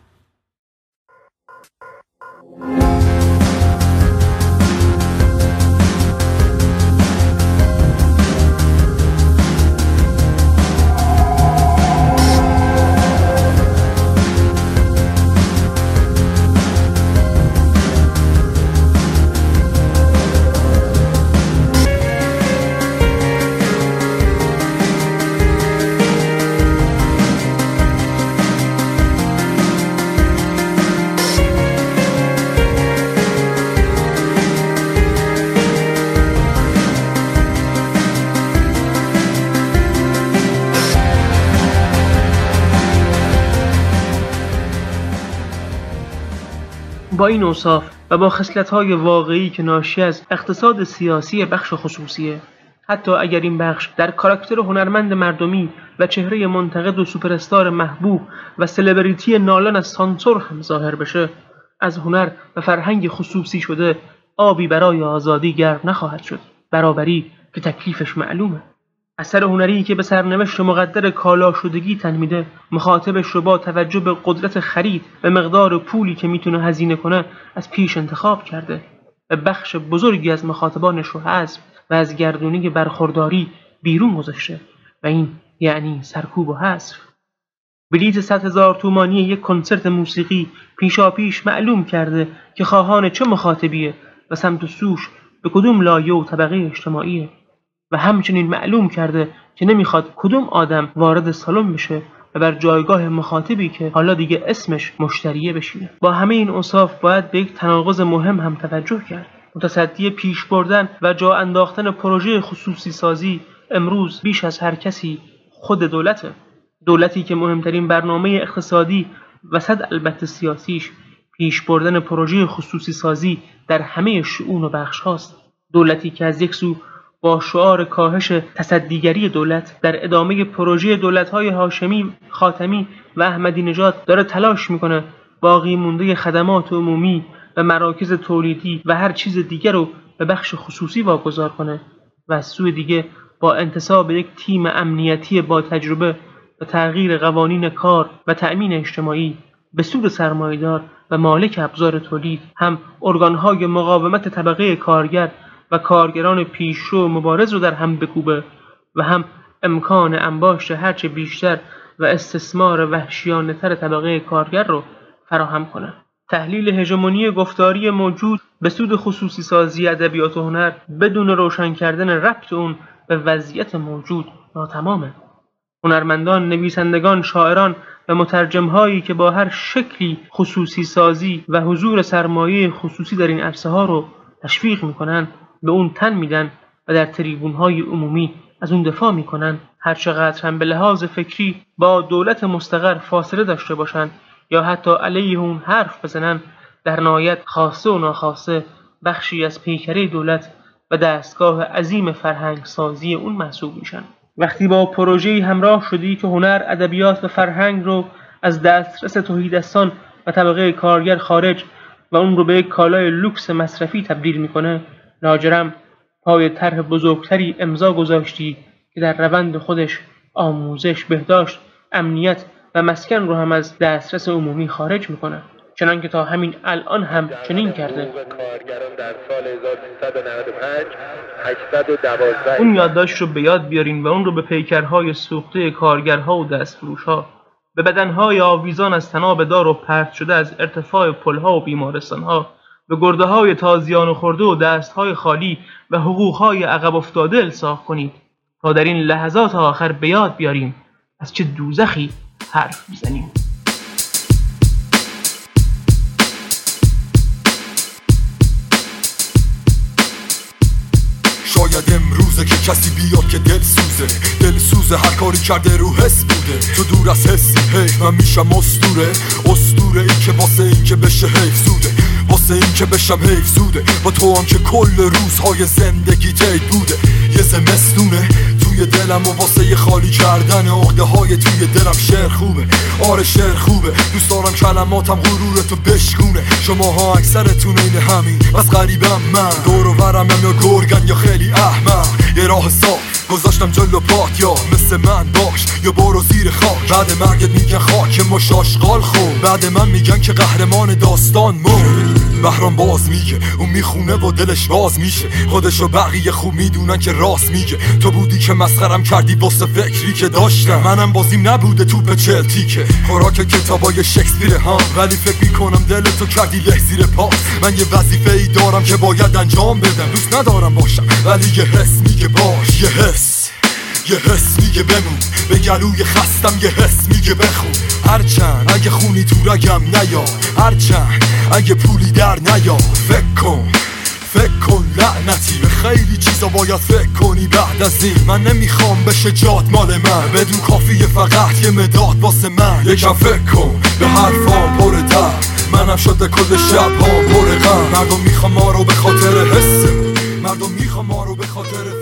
با این اوصاف و با های واقعی که ناشی از اقتصاد سیاسی بخش خصوصیه. حتی اگر این بخش در کاراکتر هنرمند مردمی و چهره منتقد و سوپرستار محبوب و سلبریتی نالان از سانسور هم ظاهر بشه از هنر و فرهنگ خصوصی شده آبی برای آزادی گرم نخواهد شد. برابری که تکلیفش معلومه. اثر هنری که به سرنوشت مقدر کالا شدگی تن میده مخاطبش رو با توجه به قدرت خرید و مقدار پولی که می‌تونه هزینه کنه از پیش انتخاب کرده و بخش بزرگی از مخاطبانش رو حذف و از گردونی برخورداری بیرون گذاشته. و این یعنی سرکوب و حذف. بلیت صد هزار تومانی یک کنسرت موسیقی پیشا پیش معلوم کرده که خواهان چه مخاطبیه و سمت و سوش به کدوم لایه و طبقه اجتماعیه. و همچنین معلوم کرده که نمی‌خواد کدوم آدم وارد سالن بشه و بر جایگاه مخاطبی که حالا دیگه اسمش مشتریه بشینه. با همه این اوصاف باید به یک تناقض مهم هم توجه کرد. متصدی پیش بردن و جا انداختن پروژه خصوصی سازی امروز بیش از هر کسی خود دولته. دولتی که مهمترین برنامه اقتصادی و صد البته سیاسیش پیش بردن پروژه خصوصی سازی در همه شئون و بخش هاست دولتی که از یک سو با شعار کاهش تصدیگری دولت در ادامه پروژه دولت‌های هاشمی، خاتمی و احمدی نژاد داره تلاش می‌کنه باقی مونده خدمات عمومی و مراکز تولیدی و هر چیز دیگر رو به بخش خصوصی واگذار کنه و از سوی دیگه با انتصاب یک تیم امنیتی با تجربه و تغییر قوانین کار و تأمین اجتماعی به سود سرمایدار و مالک ابزار تولید هم ارگانهای مقاومت طبقه کارگر و کارگران پیشرو مبارز رو در هم بکوبه و هم امکان انباشت هرچه بیشتر و استثمار وحشیانه تر طبقه کارگر رو فراهم کنه. تحلیل هژمونی گفتاری موجود به سود خصوصی سازی ادبیات و هنر بدون روشن کردن ربط اون به وضعیت موجود ناتمامه. هنرمندان، نویسندگان، شاعران و مترجمهایی که با هر شکلی خصوصی سازی و حضور سرمایه خصوصی در این عرصه ها رو تشویق می‌کنن به اون تن میدن و در تریبون های عمومی از اون دفاع می‌کنن. هر چقدر هم به لحاظ فکری با دولت مستقر فاصله داشته باشند یا حتی علیه اون حرف بزنن در نهایت خاصه و ناخواسته بخشی از پیکره دولت و دستگاه عظیم فرهنگ سازی اون محسوب میشن. وقتی با پروژه‌ای همراه شدی که هنر، ادبیات و فرهنگ رو از دسترس توحیدستان و طبقه کارگر خارج و اون رو به یک کالای لوکس مصرفی تبدیل می‌کنه لاجرم پای طرح بزرگتری امضا گذاشتی که در روند خودش آموزش بهداشت امنیت و مسکن رو هم از دسترس عمومی خارج می‌کنه. چنانکه تا همین الان هم چنین کرده. اون یادداشت رو به یاد بیارین و اون رو به پیکرهای سوخته کارگرها و دستفروشها. به بدنهای آویزان از تناب دار و پرت شده از ارتفاع پلها و بیمارستانها. به گرده های تازیان و خورده و دست های خالی و حقوق های عقب افتاده الساق کنید تا در این لحظات آخر به یاد بیاریم از چه دوزخی حرف می‌زنیم. شاید امروزه که کسی بیاد که دل سوزه دل سوزه هر کاری کرده رو حس بوده. تو دور از حسی هی من میشم استوره استوره ای که واسه این که بشه حیف زوده. واسه این که بشم حیف زوده. با تو هم که کل روزهای زندگی تید بوده. یه زمستونه توی دلم و واسه خالی کردن عقده های توی دلم شعر خوبه. آره شعر خوبه. دوست دارم کلماتم غرورتو بشکونه. شماها اکثرتون این همین. از غریبم من. دور و ورمم یا گرگن یا خیلی احمق. یه راه صاف گذاشتم جلو پات. یا مثل من باش یا برو زیر خاک. بعد مرگت میگن خاک مش آشغال خون بعد من میگن که قهرمان داستان مرد بهرام باز میگه. اون می‌خونه و دلش باز میشه. خودش و بقیه خوب می‌دونن که راست میگه. تو بودی که مسخرم کردی واسه فکری که داشتم. منم بازیم نبوده توپ چلتیکه. خوراک کتابای شکسپیر هم ولی فکر می‌کنم دل تو کردی له زیر پاس من یه وظیفه ای دارم که باید انجام بدم. دوست ندارم باشم. ولی یه حس میگه باش. یه حس. یه حس میگه بمون. به گلوی خستم یه حس میگه بخون. هرچند اگه خونی تو رگم نیا. هرچند اگه پولی در نیا فکر کن فکر کن لعنتی. به خیلی چیزا باید فکر کنی بعد از این. من نمی‌خوام بشه جاد مال من. بدون کافیه فقط یه مداد واسه من. یکم فکر کن به حرفام پر در منم شده کل شب ها پر غم. مردم می‌خوام ما رو به خاطر حسمون مردم می‌خوام ما رو به خاطر